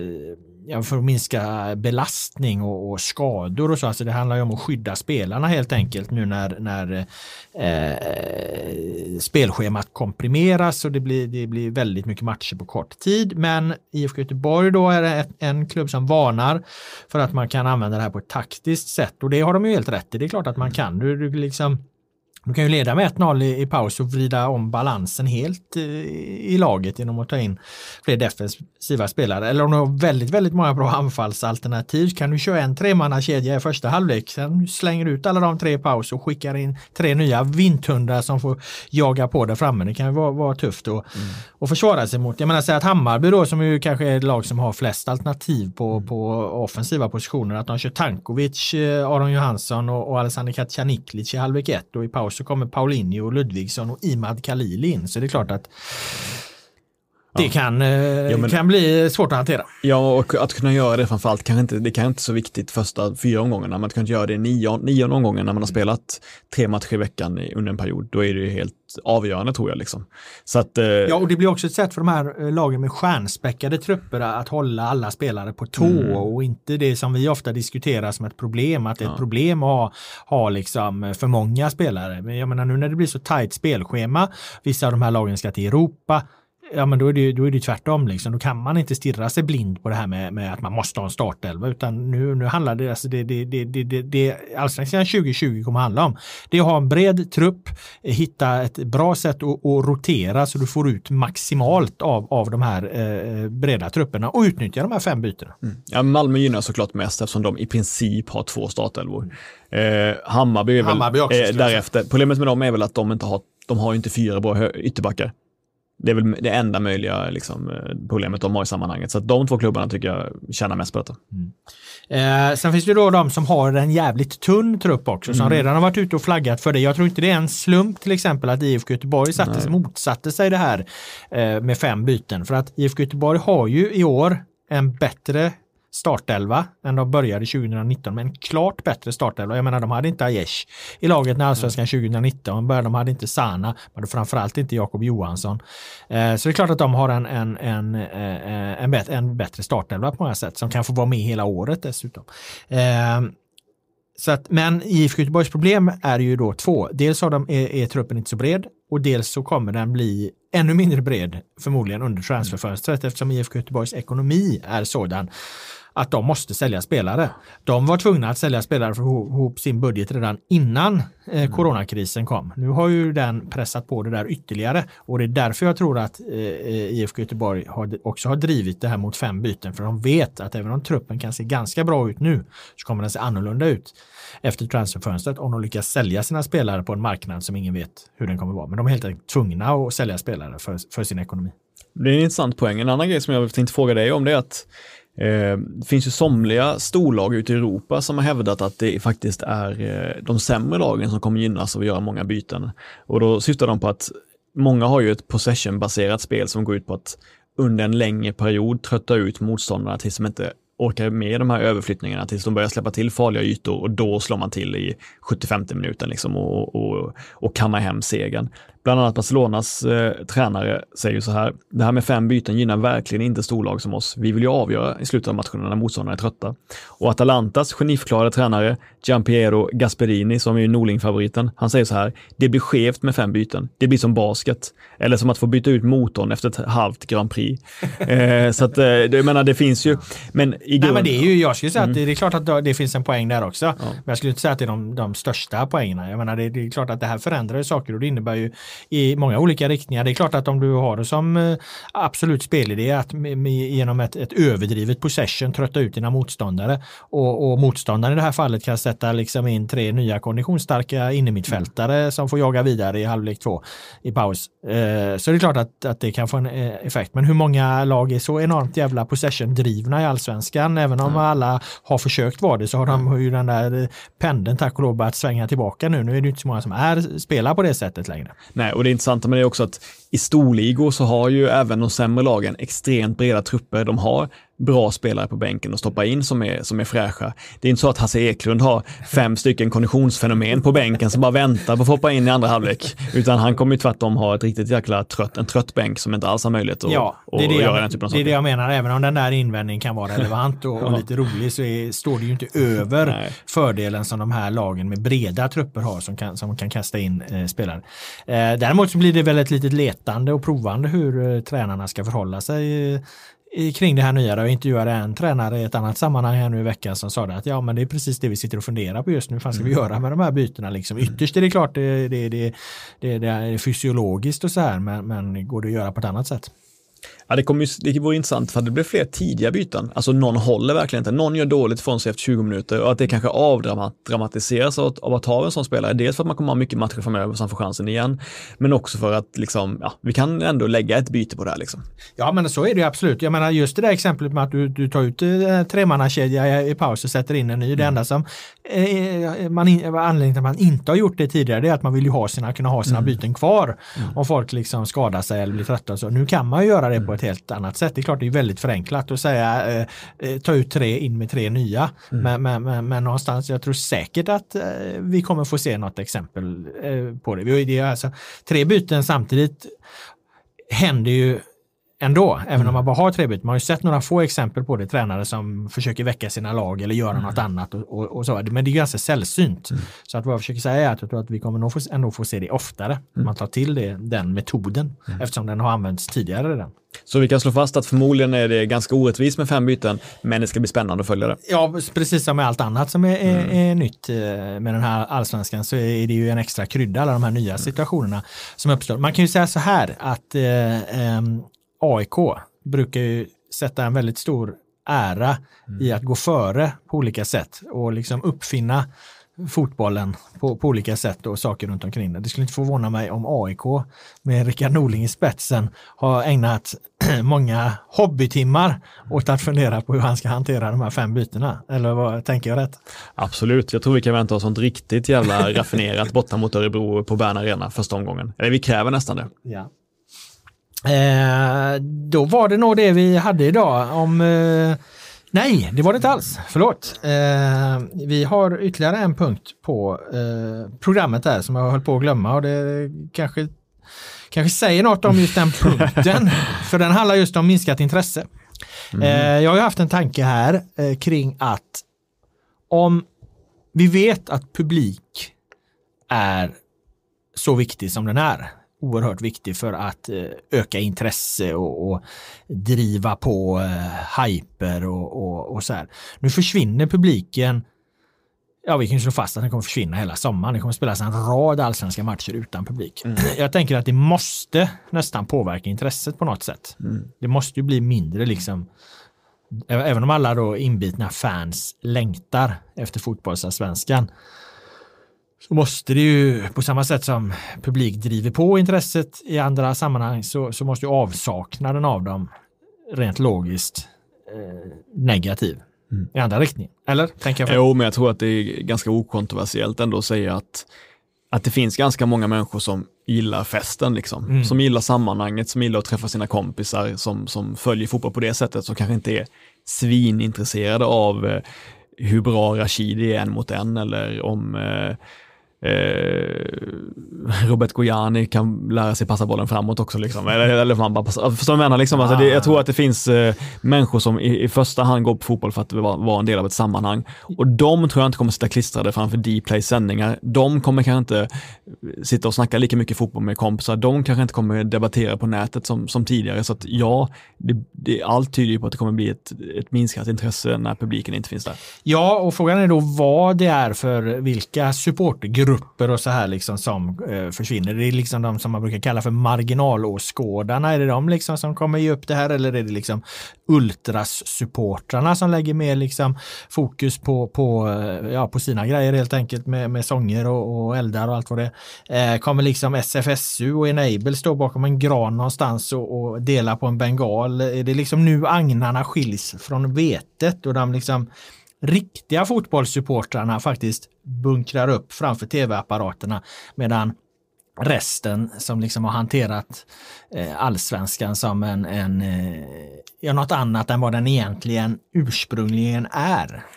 ja, för att minska belastning och, och, skador och så. Alltså det handlar ju om att skydda spelarna helt enkelt nu när, när eh, spelschemat komprimeras och det blir, det blir väldigt mycket matcher på kort tid. Men IFK Göteborg då är det en klubb som varnar för att man kan använda det här på ett taktiskt sätt och det har de ju helt rätt i. Det är klart att man kan. Du, du liksom du kan ju leda med 1-0 i, i, paus och vrida om balansen helt i, i, laget genom att ta in fler defensiva spelare. Eller om du har väldigt, väldigt många bra anfallsalternativ kan du köra en tremannakedja i första halvlek. Sen slänger du ut alla de tre i paus och skickar in tre nya vinthundar som får jaga på där framme. Det kan ju vara, vara tufft att, mm. försvara sig mot. Jag menar säga att Hammarby då som ju kanske är ett lag som har flest alternativ på, mm. på offensiva positioner. Att de kör Tankovic, eh, Aron Johansson och, och Alexander Katjaniklic i halvlek ett och i paus så kommer Paulinho och Ludvigsson och Imad Khalil in. Så det är klart att det ja. kan, eh, ja, men, kan bli svårt att hantera. Ja, och att kunna göra det framförallt kanske inte, det kan inte så viktigt första fyra omgångarna. Man kan inte göra det nio, nio omgången när man har spelat tre matcher i veckan under en period. Då är det helt avgörande tror jag. Liksom. Så att, eh, ja, och det blir också ett sätt för de här eh, lagen med stjärnspäckade trupper att hålla alla spelare på tå mm. och inte det som vi ofta diskuterar som ett problem, att det är ett problem att ha, ha liksom för många spelare. Men jag menar nu när det blir så tajt spelschema, vissa av de här lagen ska till Europa, Ja men då är det, då är det tvärtom liksom. Då kan man inte stirra sig blind på det här med, med att man måste ha en startelva utan nu, nu handlar det, alltså det, det, det, det, det, det allsvenskan 2020 kommer handla om. Det är att ha en bred trupp, hitta ett bra sätt att, att rotera så du får ut maximalt av, av de här eh, breda trupperna och utnyttja de här fem bytena. Mm. Ja, Malmö gynnar såklart mest eftersom de i princip har två startelvor. Eh, Hammarby är väl Hammarby också, eh, därefter. Problemet med dem är väl att de inte har, de har inte fyra bra ytterbackar. Det är väl det enda möjliga liksom, eh, problemet de har i sammanhanget. Så de två klubbarna tycker jag tjänar mest på detta. Mm. Eh, sen finns det då de som har en jävligt tunn trupp också, som mm. redan har varit ute och flaggat för det. Jag tror inte det är en slump till exempel att IFK Göteborg sattes, motsatte sig det här eh, med fem byten. För att IFK Göteborg har ju i år en bättre startelva än de började 2019 med en klart bättre startelva. Jag menar de hade inte Aiesh i laget när allsvenskan 2019 började. De hade inte Sana, hade framförallt inte Jakob Johansson. Eh, så det är klart att de har en, en, en, eh, en, bet en bättre startelva på många sätt som kan få vara med hela året dessutom. Eh, så att, men IFK Göteborgs problem är ju då två. Dels har de, är, är truppen inte så bred och dels så kommer den bli ännu mindre bred förmodligen under transferfönstret eftersom IFK Göteborgs ekonomi är sådan att de måste sälja spelare. De var tvungna att sälja spelare för att få ihop sin budget redan innan eh, mm. coronakrisen kom. Nu har ju den pressat på det där ytterligare och det är därför jag tror att eh, IFK Göteborg har, också har drivit det här mot fem byten för de vet att även om truppen kan se ganska bra ut nu så kommer den se annorlunda ut efter transferfönstret om de lyckas sälja sina spelare på en marknad som ingen vet hur den kommer vara. Men de är helt enkelt tvungna att sälja spelare för, för sin ekonomi. Det är en intressant poäng. En annan grej som jag tänkte fråga dig om det är att Eh, Eh, det finns ju somliga storlag ute i Europa som har hävdat att det faktiskt är eh, de sämre lagen som kommer gynnas av att göra många byten. Och då syftar de på att många har ju ett possession-baserat spel som går ut på att under en längre period trötta ut motståndarna tills de inte orkar med de här överflyttningarna tills de börjar släppa till farliga ytor och då slår man till i 75 minuten liksom och, och, och kammar hem segern. Bland annat Barcelonas eh, tränare säger så här, det här med fem byten gynnar verkligen inte storlag som oss. Vi vill ju avgöra i slutet av matcherna när motståndarna är trötta. Och Atalantas geniförklarade tränare Giampiero Gasperini, som är ju Norling-favoriten, han säger så här, det blir skevt med fem byten. Det blir som basket. Eller som att få byta ut motorn efter ett halvt Grand Prix. eh, så att, eh, jag menar, det finns ju, men i Nej, men det är ju, jag skulle säga mm. att det, det, är klart att det finns en poäng där också. Ja. Men jag skulle inte säga att det är de, de största poängerna. Jag menar, det, det är klart att det här förändrar saker och det innebär ju i många olika riktningar. Det är klart att om du har det som eh, absolut spelidé att genom ett, ett överdrivet possession trötta ut dina motståndare och, och motståndaren i det här fallet kan sätta liksom in tre nya konditionsstarka innermittfältare mm. som får jaga vidare i halvlek två i paus. Eh, så det är klart att, att det kan få en eh, effekt. Men hur många lag är så enormt jävla possession-drivna i allsvenskan? Även om mm. alla har försökt vara det så har de ju den där pendeln tack och lov börjat svänga tillbaka nu. Nu är det inte så många som är spelar på det sättet längre. Nej, och det intressanta med det är också att i storligor så har ju även de sämre lagen extremt breda trupper. De har bra spelare på bänken att stoppa in som är, som är fräscha. Det är inte så att Hasse Eklund har fem stycken konditionsfenomen på bänken som bara väntar på att få hoppa in i andra halvlek. Utan han kommer ju tvärtom ha ett riktigt jäkla trött, en trött bänk som inte alls har möjlighet att, ja, det är det göra jag, den typen av saker. Det är det jag menar, även om den där invändningen kan vara relevant och, och lite rolig så är, står det ju inte över Nej. fördelen som de här lagen med breda trupper har som kan, som kan kasta in eh, spelare. Eh, däremot så blir det väl ett litet letande och provande hur eh, tränarna ska förhålla sig eh, kring det här nya. Jag intervjuade en tränare i ett annat sammanhang här nu i veckan som sa att ja men det är precis det vi sitter och funderar på just nu. Vad ska vi mm. göra med de här bytena liksom? Mm. Ytterst är det klart det, det, det, det, det är fysiologiskt och så här men, men går det att göra på ett annat sätt? Ja, det, kommer ju, det vore intressant för att det blir fler tidiga byten. Alltså någon håller verkligen inte. Någon gör dåligt från sig efter 20 minuter och att det kanske avdramatiseras av, av att ha en sån spelare. Dels för att man kommer ha mycket matcher framöver så han får chansen igen. Men också för att liksom, ja, vi kan ändå lägga ett byte på det här. Liksom. Ja, men så är det absolut. Jag menar just det där exemplet med att du, du tar ut eh, tremannakedja i, i paus och sätter in en ny. Mm. Det enda som eh, man in, anledningen till att man inte har gjort det tidigare det är att man vill ju ha sina, kunna ha sina mm. byten kvar. Mm. Om folk liksom skadar sig eller blir trötta. Så nu kan man ju göra det på ett helt annat sätt. Det är klart det är väldigt förenklat att säga eh, eh, ta ut tre in med tre nya. Mm. Men, men, men, men, någonstans, jag tror säkert att eh, vi kommer få se något exempel eh, på det. det är alltså, tre byten samtidigt händer ju ändå, även mm. om man bara har tre byten. Man har ju sett några få exempel på det, tränare som försöker väcka sina lag eller göra mm. något annat och, och, och, så. Men det är ganska sällsynt. Mm. Så att vad jag försöker säga är att jag tror att vi kommer nog få, ändå få se det oftare. Mm. Man tar till det, den metoden mm. eftersom den har använts tidigare redan. Så vi kan slå fast att förmodligen är det ganska orättvist med fem byten, men det ska bli spännande att följa det. Ja, precis som med allt annat som är, mm. är, är nytt eh, med den här allsvenskan så är det ju en extra krydda, alla de här nya situationerna som uppstår. Man kan ju säga så här att eh, eh, AIK brukar ju sätta en väldigt stor ära mm. i att gå före på olika sätt och liksom uppfinna fotbollen på, på olika sätt och saker runt omkring det. Det skulle inte förvåna mig om AIK med Rickard Norling i spetsen har ägnat många hobbytimmar åt att fundera på hur han ska hantera de här fem bytena. Eller vad tänker jag rätt? Absolut, jag tror vi kan vänta oss sånt riktigt jävla raffinerat borta mot Örebro på Bern Arena första omgången. Eller vi kräver nästan det. Ja. Eh, då var det nog det vi hade idag om eh, Nej, det var det inte alls. Förlåt. Eh, vi har ytterligare en punkt på eh, programmet där som jag höll på att glömma och det kanske, kanske säger något om just den punkten. för den handlar just om minskat intresse. Mm. Eh, jag har haft en tanke här eh, kring att om vi vet att publik är så viktig som den är oerhört viktig för att eh, öka intresse och, och driva på eh, hyper och, och, och, så här. Nu försvinner publiken. Ja, vi kan ju slå fast att den kommer försvinna hela sommaren. Det kommer spelas en rad allsvenska matcher utan publik. Mm. Jag tänker att det måste nästan påverka intresset på något sätt. Mm. Det måste ju bli mindre liksom. Även om alla då inbitna fans längtar efter fotbollsallsvenskan så måste det ju på samma sätt som publik driver på intresset i andra sammanhang så, så måste ju avsaknaden av dem rent logiskt eh, negativ mm. i andra riktningen. Eller? Tänker jag för? Jo, men jag tror att det är ganska okontroversiellt ändå att säga att, att det finns ganska många människor som gillar festen, liksom. Mm. som gillar sammanhanget, som gillar att träffa sina kompisar, som, som följer fotboll på det sättet, som kanske inte är svinintresserade av eh, hur bra Rashidi är en mot en eller om eh, eh, Robert Gojani kan lära sig passa bollen framåt också. Liksom. Eller, eller man bara passar, förstår du vad jag menar? Liksom? Alltså det, jag tror att det finns eh, människor som i, i, första hand går på fotboll för att vara, vara en del av ett sammanhang. Och de tror jag inte kommer sitta klistrade framför Dplay sändningar. De kommer kanske inte sitta och snacka lika mycket fotboll med kompisar. De kanske inte kommer debattera på nätet som, som tidigare. Så att ja, det, det, allt tyder ju på att det kommer bli ett, ett minskat intresse när publiken inte finns där. Ja, och frågan är då vad det är för vilka supportergrupper grupper och så här liksom som eh, försvinner. Det är liksom de som man brukar kalla för marginalåskådarna. Är det de liksom som kommer ge upp det här eller är det liksom ultrasupportrarna som lägger mer liksom fokus på, på, eh, ja, på sina grejer helt enkelt med, med sånger och, och eldar och allt vad det är. Eh, kommer liksom SFSU och Enable stå bakom en gran någonstans och, och dela på en bengal? Är det liksom nu agnarna skiljs från vetet och de liksom riktiga fotbollssupportrarna faktiskt bunkrar upp framför tv-apparaterna medan resten som liksom har hanterat eh, allsvenskan som en, en eh, ja, något annat än vad den egentligen ursprungligen är.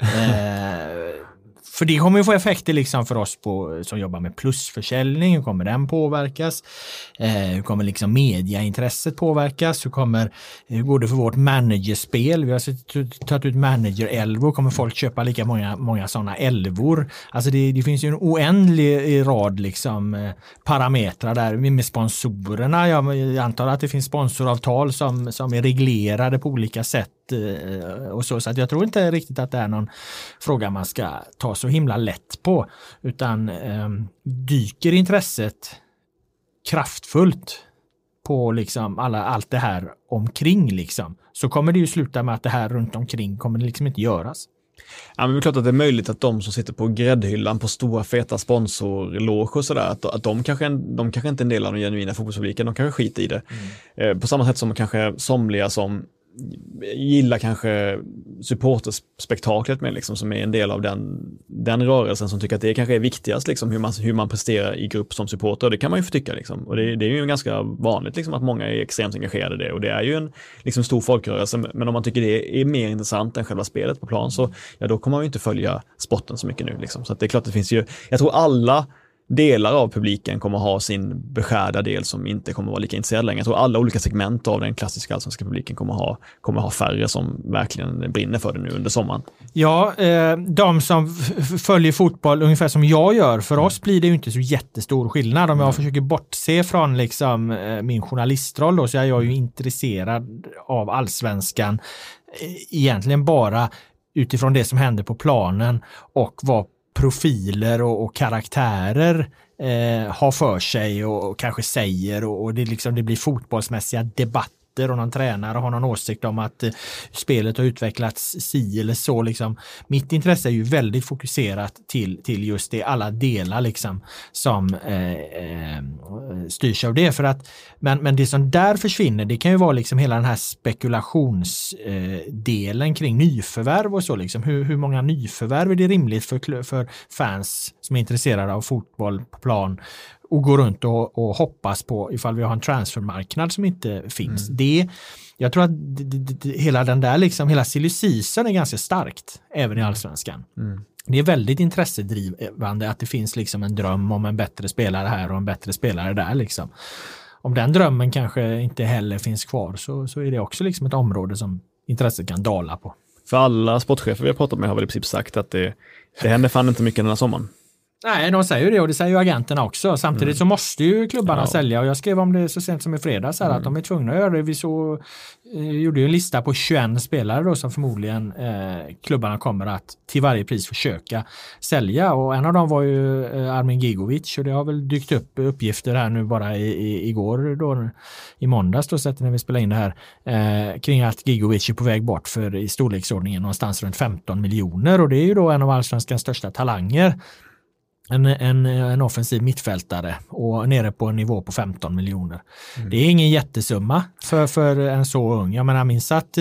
Eh, för det kommer ju få effekter liksom för oss på, som jobbar med plusförsäljning. Hur kommer den påverkas? Eh, hur kommer liksom mediaintresset påverkas? Hur, kommer, hur går det för vårt managerspel? Vi har tagit ut manager-elvor. Kommer folk köpa lika många, många sådana elvor? Alltså det, det, finns ju en oändlig eh, rad liksom, eh, parametrar där med sponsorerna. Jag antar att det finns sponsoravtal som, som är reglerade på olika sätt och så. Så att jag tror inte riktigt att det är någon fråga man ska ta så himla lätt på. Utan eh, dyker intresset kraftfullt på liksom alla, allt det här omkring liksom, så kommer det ju sluta med att det här runt omkring kommer liksom inte göras. Ja, men det är klart att det är möjligt att de som sitter på gräddhyllan på stora feta sponsorloger och sådär, att, att de, kanske, de kanske inte är en del av den genuina fotbollspubliken, de kanske skiter i det. Mm. Eh, på samma sätt som kanske somliga som gillar kanske supporterspektaklet med, liksom, som är en del av den, den rörelsen som tycker att det kanske är viktigast, liksom, hur, man, hur man presterar i grupp som supporter. Det kan man ju få tycka. Liksom. Och det, det, är ju ganska vanligt liksom, att många är extremt engagerade i det och det är ju en liksom, stor folkrörelse. Men om man tycker det är mer intressant än själva spelet på plan så ja, då kommer man ju inte följa sporten så mycket nu. Liksom. Så det är klart det finns ju, jag tror alla delar av publiken kommer ha sin beskärda del som inte kommer vara lika intresserad längre. Jag tror alla olika segment av den klassiska allsvenska publiken kommer ha, kommer ha färre som verkligen brinner för det nu under sommaren. Ja, eh, de som följer fotboll ungefär som jag gör, för oss blir det ju inte så jättestor skillnad. Om jag mm. försöker bortse från liksom, eh, min journalistroll då, så är jag ju intresserad av allsvenskan eh, egentligen bara utifrån det som händer på planen och vad profiler och, och karaktärer eh, har för sig och, och kanske säger och, och, det, liksom, det blir fotbollsmässiga debatter sitter och någon tränare har någon åsikt om att eh, spelet har utvecklats si eller så. Liksom. Mitt intresse är ju väldigt fokuserat till, till just det, alla delar liksom som eh, eh, styrs av det. För att, men, men det som där försvinner, det kan ju vara liksom hela den här spekulationsdelen eh, kring nyförvärv och så. Liksom. Hur, hur många nyförvärv är det rimligt för, för fans som är intresserade av fotboll på plan och gå runt och, och, hoppas på ifall vi har en transfermarknad som inte finns. Mm. Det, jag tror att det, det, hela den där, liksom, hela silly är ganska starkt även i allsvenskan. Mm. Det är väldigt intressedrivande att det finns liksom en dröm om en bättre spelare här och en bättre spelare där. Liksom. Om den drömmen kanske inte heller finns kvar så, så är det också liksom ett område som intresset kan dala på. För alla sportchefer vi har pratat med har väl i princip sagt att det, det händer fan inte mycket den här sommaren. Nej, de säger ju det och det säger ju agenterna också. Samtidigt mm. så måste ju klubbarna ja. sälja och jag skrev om det så sent som i fredags här mm. att de är tvungna att göra det. Vi så, eh, gjorde ju en lista på 21 spelare då som förmodligen eh, klubbarna kommer att till varje pris försöka sälja och en av dem var ju eh, Armin Gigovic och det har väl dykt upp uppgifter här nu bara i, i, igår då i måndags då sett när vi spelade in det här eh, kring att Gigovic är på väg bort för i storleksordningen någonstans runt 15 miljoner och det är ju då en av allsvenskans största talanger en, en, en offensiv mittfältare och nere på en nivå på 15 miljoner. Mm. Det är ingen jättesumma för, för en så ung. Jag menar, minns att,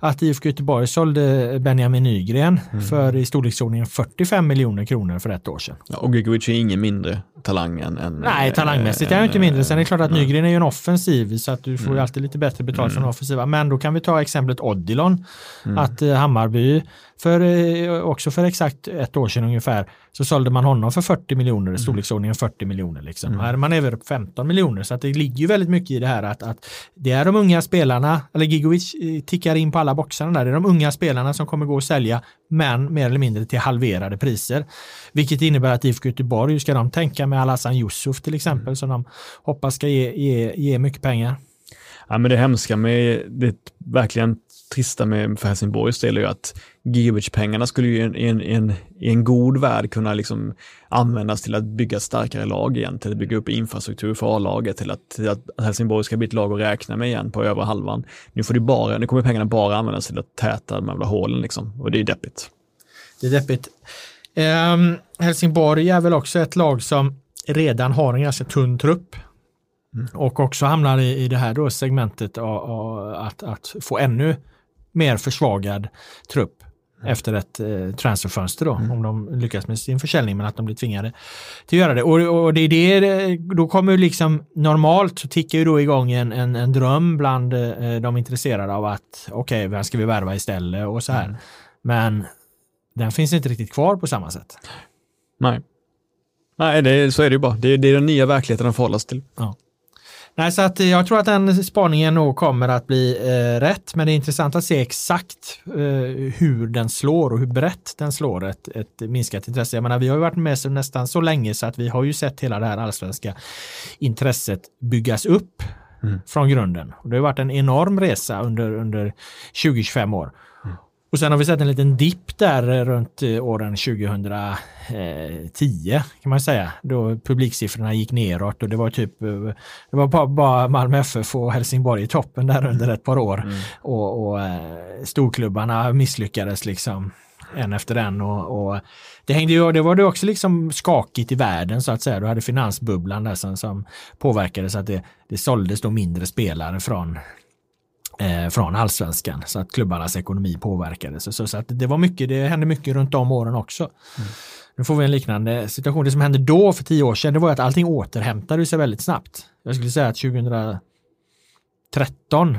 att IFK Göteborg sålde Benjamin Nygren mm. för i storleksordningen 45 miljoner kronor för ett år sedan. Ja, och Gigovic är ingen mindre talang än... än nej, talangmässigt är han inte mindre. Sen är det klart att nej. Nygren är ju en offensiv så att du får mm. alltid lite bättre betalt mm. för en offensiva. Men då kan vi ta exemplet Odilon. Mm. Att eh, Hammarby för, eh, också för exakt ett år sedan ungefär, så sålde man honom för 40 miljoner, i storleksordningen 40 miljoner. Liksom. Mm. Här är man över på 15 miljoner, så att det ligger ju väldigt mycket i det här att, att det är de unga spelarna, eller Gigovic eh, tickar in på alla boxarna där, det är de unga spelarna som kommer gå att sälja, men mer eller mindre till halverade priser. Vilket innebär att IFK Göteborg, ska de tänka med Alhassan Yusuf till exempel, mm. som de hoppas ska ge, ge, ge mycket pengar. Ja, men det hemska med det verkligen trista med för Helsingborgs del är ju att Gigovic-pengarna skulle ju i en, en, en, en god värld kunna liksom användas till att bygga starkare lag igen, till att bygga upp infrastruktur för A-laget, till att, till att Helsingborg ska bli ett lag att räkna med igen på övre halvan. Nu, får det bara, nu kommer pengarna bara användas till att täta de jävla hålen liksom, och det är deppigt. Det är deppigt. Um, Helsingborg är väl också ett lag som redan har en ganska tunn trupp. Mm. Och också hamnar i, i det här då segmentet av, av att, att få ännu mer försvagad trupp mm. efter ett eh, transferfönster då, mm. om de lyckas med sin försäljning men att de blir tvingade till att göra det. Och, och det är det, då kommer liksom normalt så tickar ju då igång en, en, en dröm bland eh, de intresserade av att okej, okay, vem ska vi värva istället och så här. Mm. Men den finns inte riktigt kvar på samma sätt. Nej. Nej, det, så är det ju bara. Det, det är den nya verkligheten att förhålla sig till. Ja. Nej, så att jag tror att den spaningen nog kommer att bli eh, rätt, men det är intressant att se exakt eh, hur den slår och hur brett den slår ett, ett minskat intresse. Jag menar, vi har ju varit med så nästan så länge så att vi har ju sett hela det här allsvenska intresset byggas upp mm. från grunden. Och det har varit en enorm resa under, under 20-25 år. Och sen har vi sett en liten dipp där runt eh, åren 2010 kan man säga. Då publiksiffrorna gick neråt och det var typ eh, det var bara, Malmö FF och Helsingborg i toppen där under ett par år. Mm. Och, och eh, storklubbarna misslyckades liksom en efter en och, och det hängde ju, det var det också liksom skakigt i världen så att säga. Du hade finansbubblan där som, som påverkade så att det, det såldes då mindre spelare från eh, från allsvenskan så att klubbarnas ekonomi påverkades. Så, så, att det var mycket, det hände mycket runt de åren också. Mm. Nu får vi en liknande situation. Det som hände då för tio år sedan det var att allting återhämtade sig väldigt snabbt. Jag skulle säga att 2013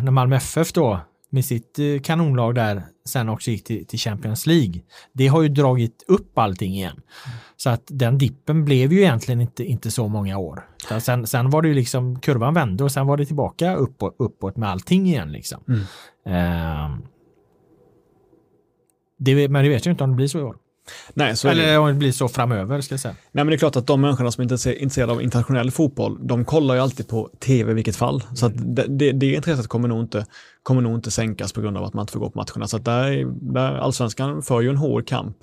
när Malmö FF då med sitt eh, kanonlag där sen också gick till, till, Champions League. Det har ju dragit upp allting igen. Mm. Så att den dippen blev ju egentligen inte, inte så många år. Sen, sen var det ju liksom, kurvan vände och sen var det tillbaka uppåt, uppåt med allting igen liksom. Mm. Uh, det, men det vet ju inte om det blir så i år. Nej, så Eller om det blir så framöver ska jag säga. Nej men det är klart att de människorna som inte är intresserade av internationell fotboll, de kollar ju alltid på tv i vilket fall. Så att det, det, det intresset kommer nog, inte, kommer nog inte sänkas på grund av att man inte får gå på matcherna. Så att där, där allsvenskan för ju en hård kamp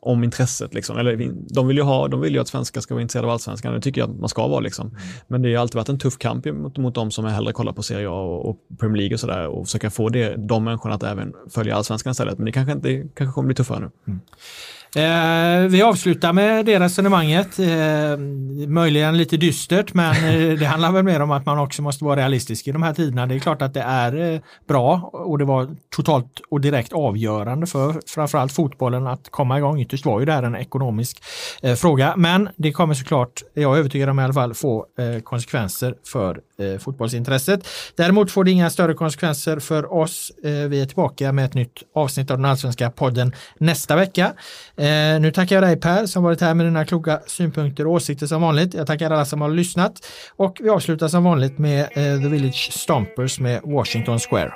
om intresset. Liksom. Eller, de, vill ju ha, de vill ju att svenskar ska vara intresserade av allsvenskan, det tycker jag att man ska vara. Liksom. Mm. Men det har alltid varit en tuff kamp mot, mot de som hellre kollar på Serie A och, och Premier League och sådär och försöka få det, de människorna att även följa allsvenskan istället. Men det kanske, det kanske kommer bli tuffare nu. Mm. Eh, vi avslutar med det resonemanget. Eh, möjligen lite dystert men eh, det handlar väl mer om att man också måste vara realistisk i de här tiderna. Det är klart att det är eh, bra och det var totalt och direkt avgörande för framförallt fotbollen att komma igång. Ytterst var ju det här en ekonomisk eh, fråga men det kommer såklart, jag är övertygad om i alla fall, få eh, konsekvenser för Eh, fotbollsintresset. Däremot får det inga större konsekvenser för oss. Eh, vi är tillbaka med ett nytt avsnitt av den allsvenska podden nästa vecka. Eh, nu tackar jag dig Per som varit här med dina kloka synpunkter och åsikter som vanligt. Jag tackar alla som har lyssnat och vi avslutar som vanligt med eh, The Village Stompers med Washington Square.